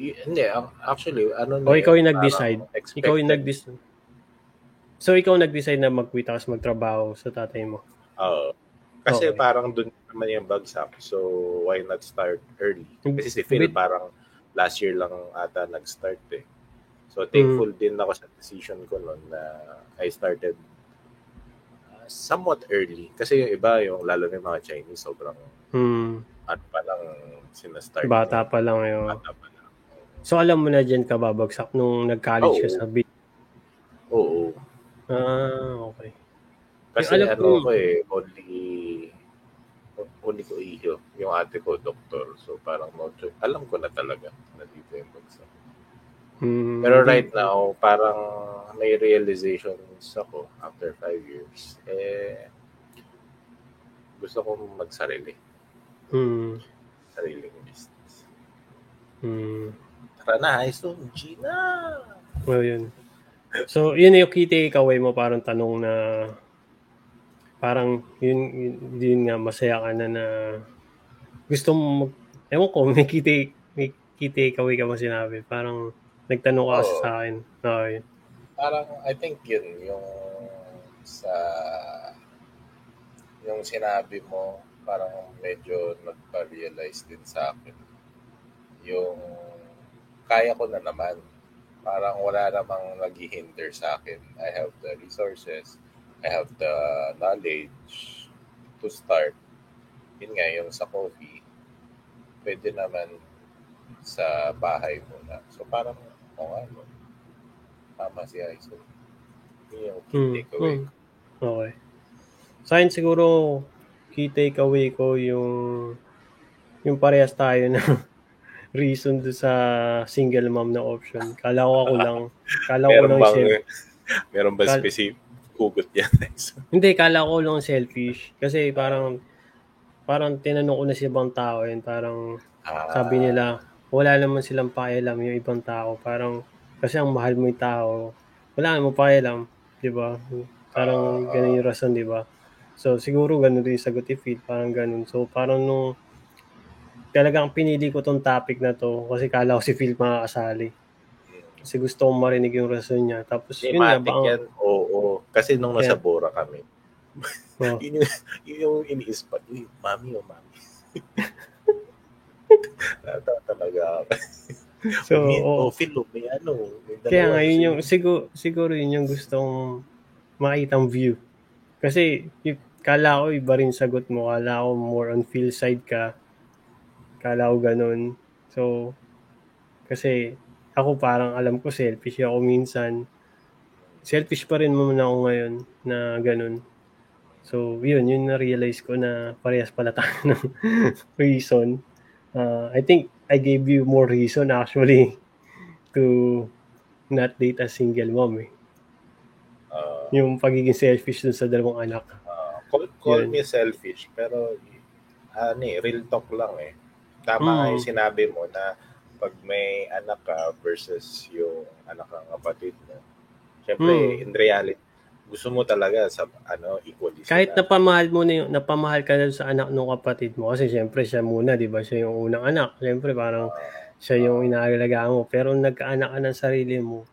Y- hindi. Actually, ano O na ikaw yung yun, nag-decide? expected. Ikaw yung nag-decide? So ikaw nag-decide na mag-quit tapos magtrabaho sa tatay mo? Oo. Kasi Okay. parang dun naman yung bagsak. So, why not start early? Kasi si Phil parang last year lang ata nag-start eh. So, Mm. thankful din ako sa decision ko noon na I started uh, somewhat early. Kasi yung iba, yung lalo na yung mga Chinese, sobrang Hmm. ano pa lang sinastart. Bata pa lang yun. Bata pa lang. So alam mo na dyan ka babagsak nung nag-college ka Oo. sa B. Oo. Ah, okay. Kasi Yung alam ano ko- ko eh, only only ko iyo. Yung ate ko, doktor. So parang no choice. Alam ko na talaga na dito yung bagsak. Hmm, Pero right now, parang may realizations ako after five years, eh, gusto kong magsarili. Hmm. Sariling business. Hmm. Tara na, Aison, Gina! Well, yun. So, yun yung key takeaway mo, parang tanong na parang yun, yun, yun nga, masaya ka na na gusto mo mag, ewan ko, may take, may key takeaway ka mo sinabi. Parang nagtanong ka Oo. sa akin. Okay. Parang, I think yun, yung sa yung sinabi mo, parang medyo nagpa-realize din sa akin. Yung kaya ko na naman. Parang wala namang naghihinder sa akin. I have the resources. I have the knowledge to start. Yun nga, yung sa coffee, pwede naman sa bahay muna. So parang, kung ano, tama si Aiso. Yun yung key Hmm, takeaway. hmm. Okay. Sa akin siguro, key takeaway ko yung yung parehas tayo na reason do sa single mom na option. Kala ko ako lang. Kala ko lang bang, meron ba specific hugot yan? Hindi, kala ko lang selfish. Kasi parang parang tinanong ko na sa ibang tao yun. Parang Ah, sabi nila, wala naman silang pakialam yung ibang tao. Parang, kasi ang mahal mo yung tao, wala naman pakialam. Di ba? Parang Ah. ganun yung rason, di ba? So, siguro ganun din yung sagot ni Phil. Parang ganun. So, parang nung talagang pinili ko tong topic na to kasi kala ko si Phil makakasali. Kasi gusto kong marinig yung rason niya. Tapos, yun nga, Thematic baka, yan. Oo, Kasi nung nasa Yeah. Bora kami, oh, yun yung, yun yung iniisip pa, uy, mami o mami. Natawa talaga ako. so, may, oo. oh, Phil, may ano. May Kaya nga, yun yung, siguro, siguro yun yung gustong makitang view. Kasi, yung, kala ko iba rin sagot mo. Kala ko more on feel side ka. Kala ko ganun. So, kasi, ako parang alam ko selfish ako minsan. Selfish pa rin muna ako ngayon na ganun. So, yun, yun na-realize ko na parehas pala tayo ng reason. Uh, I think I gave you more reason actually to not date a single mom eh. Ah, Yung pagiging selfish dun sa dalawang anak. ah, call, call Yun. me selfish, pero ano eh, real talk lang eh. Tama nga Mm. yung sinabi mo na pag may anak ka versus yung anak ng kapatid mo. Siyempre, Mm. in reality, gusto mo talaga sa ano equally Kahit sila. napamahal mo na yung, napamahal ka na sa anak ng kapatid mo kasi syempre siya muna, 'di ba? Siya yung unang anak. Syempre parang siya yung inaalagaan mo. Pero nagkaanak ka ng sarili mo,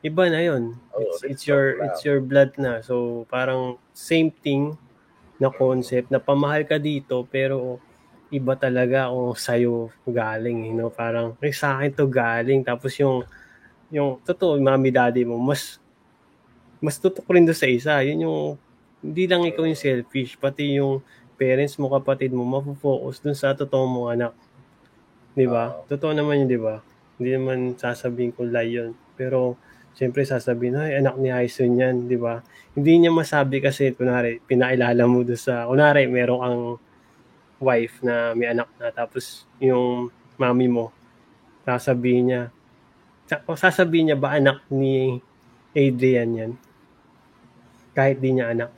iba na 'yon. It's, real it's your lang. it's your blood na. So parang same thing na concept na pamahal ka dito pero iba talaga kung sa'yo galing, you know, parang eh, sa akin to galing tapos yung yung totoo, mami daddy mo mas mas tutok rin doon sa isa. Yun yung hindi lang ikaw yung selfish, pati yung parents mo, kapatid mo, mafo-focus dun sa totoo mong anak. Di ba? Oo. Totoo naman yun, di ba? Hindi naman sasabihin ko lie yun. Pero, siyempre sasabihin, ay, anak ni Hyson yan, di ba? Hindi niya masabi kasi, kunwari, pinailala mo doon sa, kunwari, meron kang wife na may anak na, tapos yung mami mo, sasabihin niya, o sasabihin niya ba anak ni Adrian yan? Kahit di niya anak.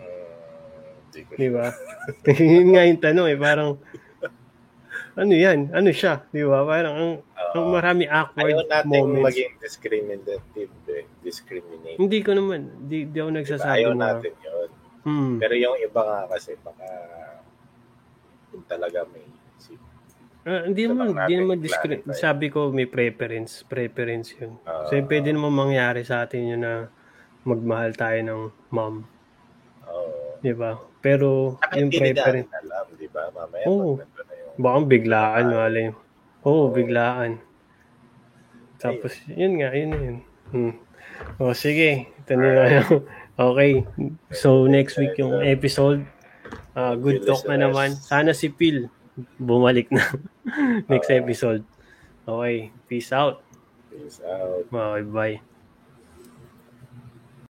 Mm, di ba? Yun nga yung tanong eh. Parang, ano yan? Ano siya? Di ba? Parang, ang, ang Oo. marami Ayaw awkward natin moments. maging discriminative eh. Discriminate. Hindi ko naman, di, di ako Diba? nagsasabi Ayaw na. natin yun. Hmm. Pero yung iba nga kasi baka kung talaga may isip. Ah, hindi naman, hindi natin naman i-clarify. Sabi ko may preference. Preference yun. Ah. so, pwede naman mangyari sa atin yun na magmahal tayo ng mom. Oo. Di ba? Pero, Saka yung hindi preference, rin alam, di ba? Mamaya pag nandun na yung... baka biglaan, Ah. malay. Oo, Oo. biglaan. Tapos, yun nga, yun na yun. Hmm. O, sige. Ito na yun. okay. So, next week yung episode. Ah, good talk na naman. Sana si Phil bumalik na next episode. Okay. Peace out. Peace out. Okay, bye.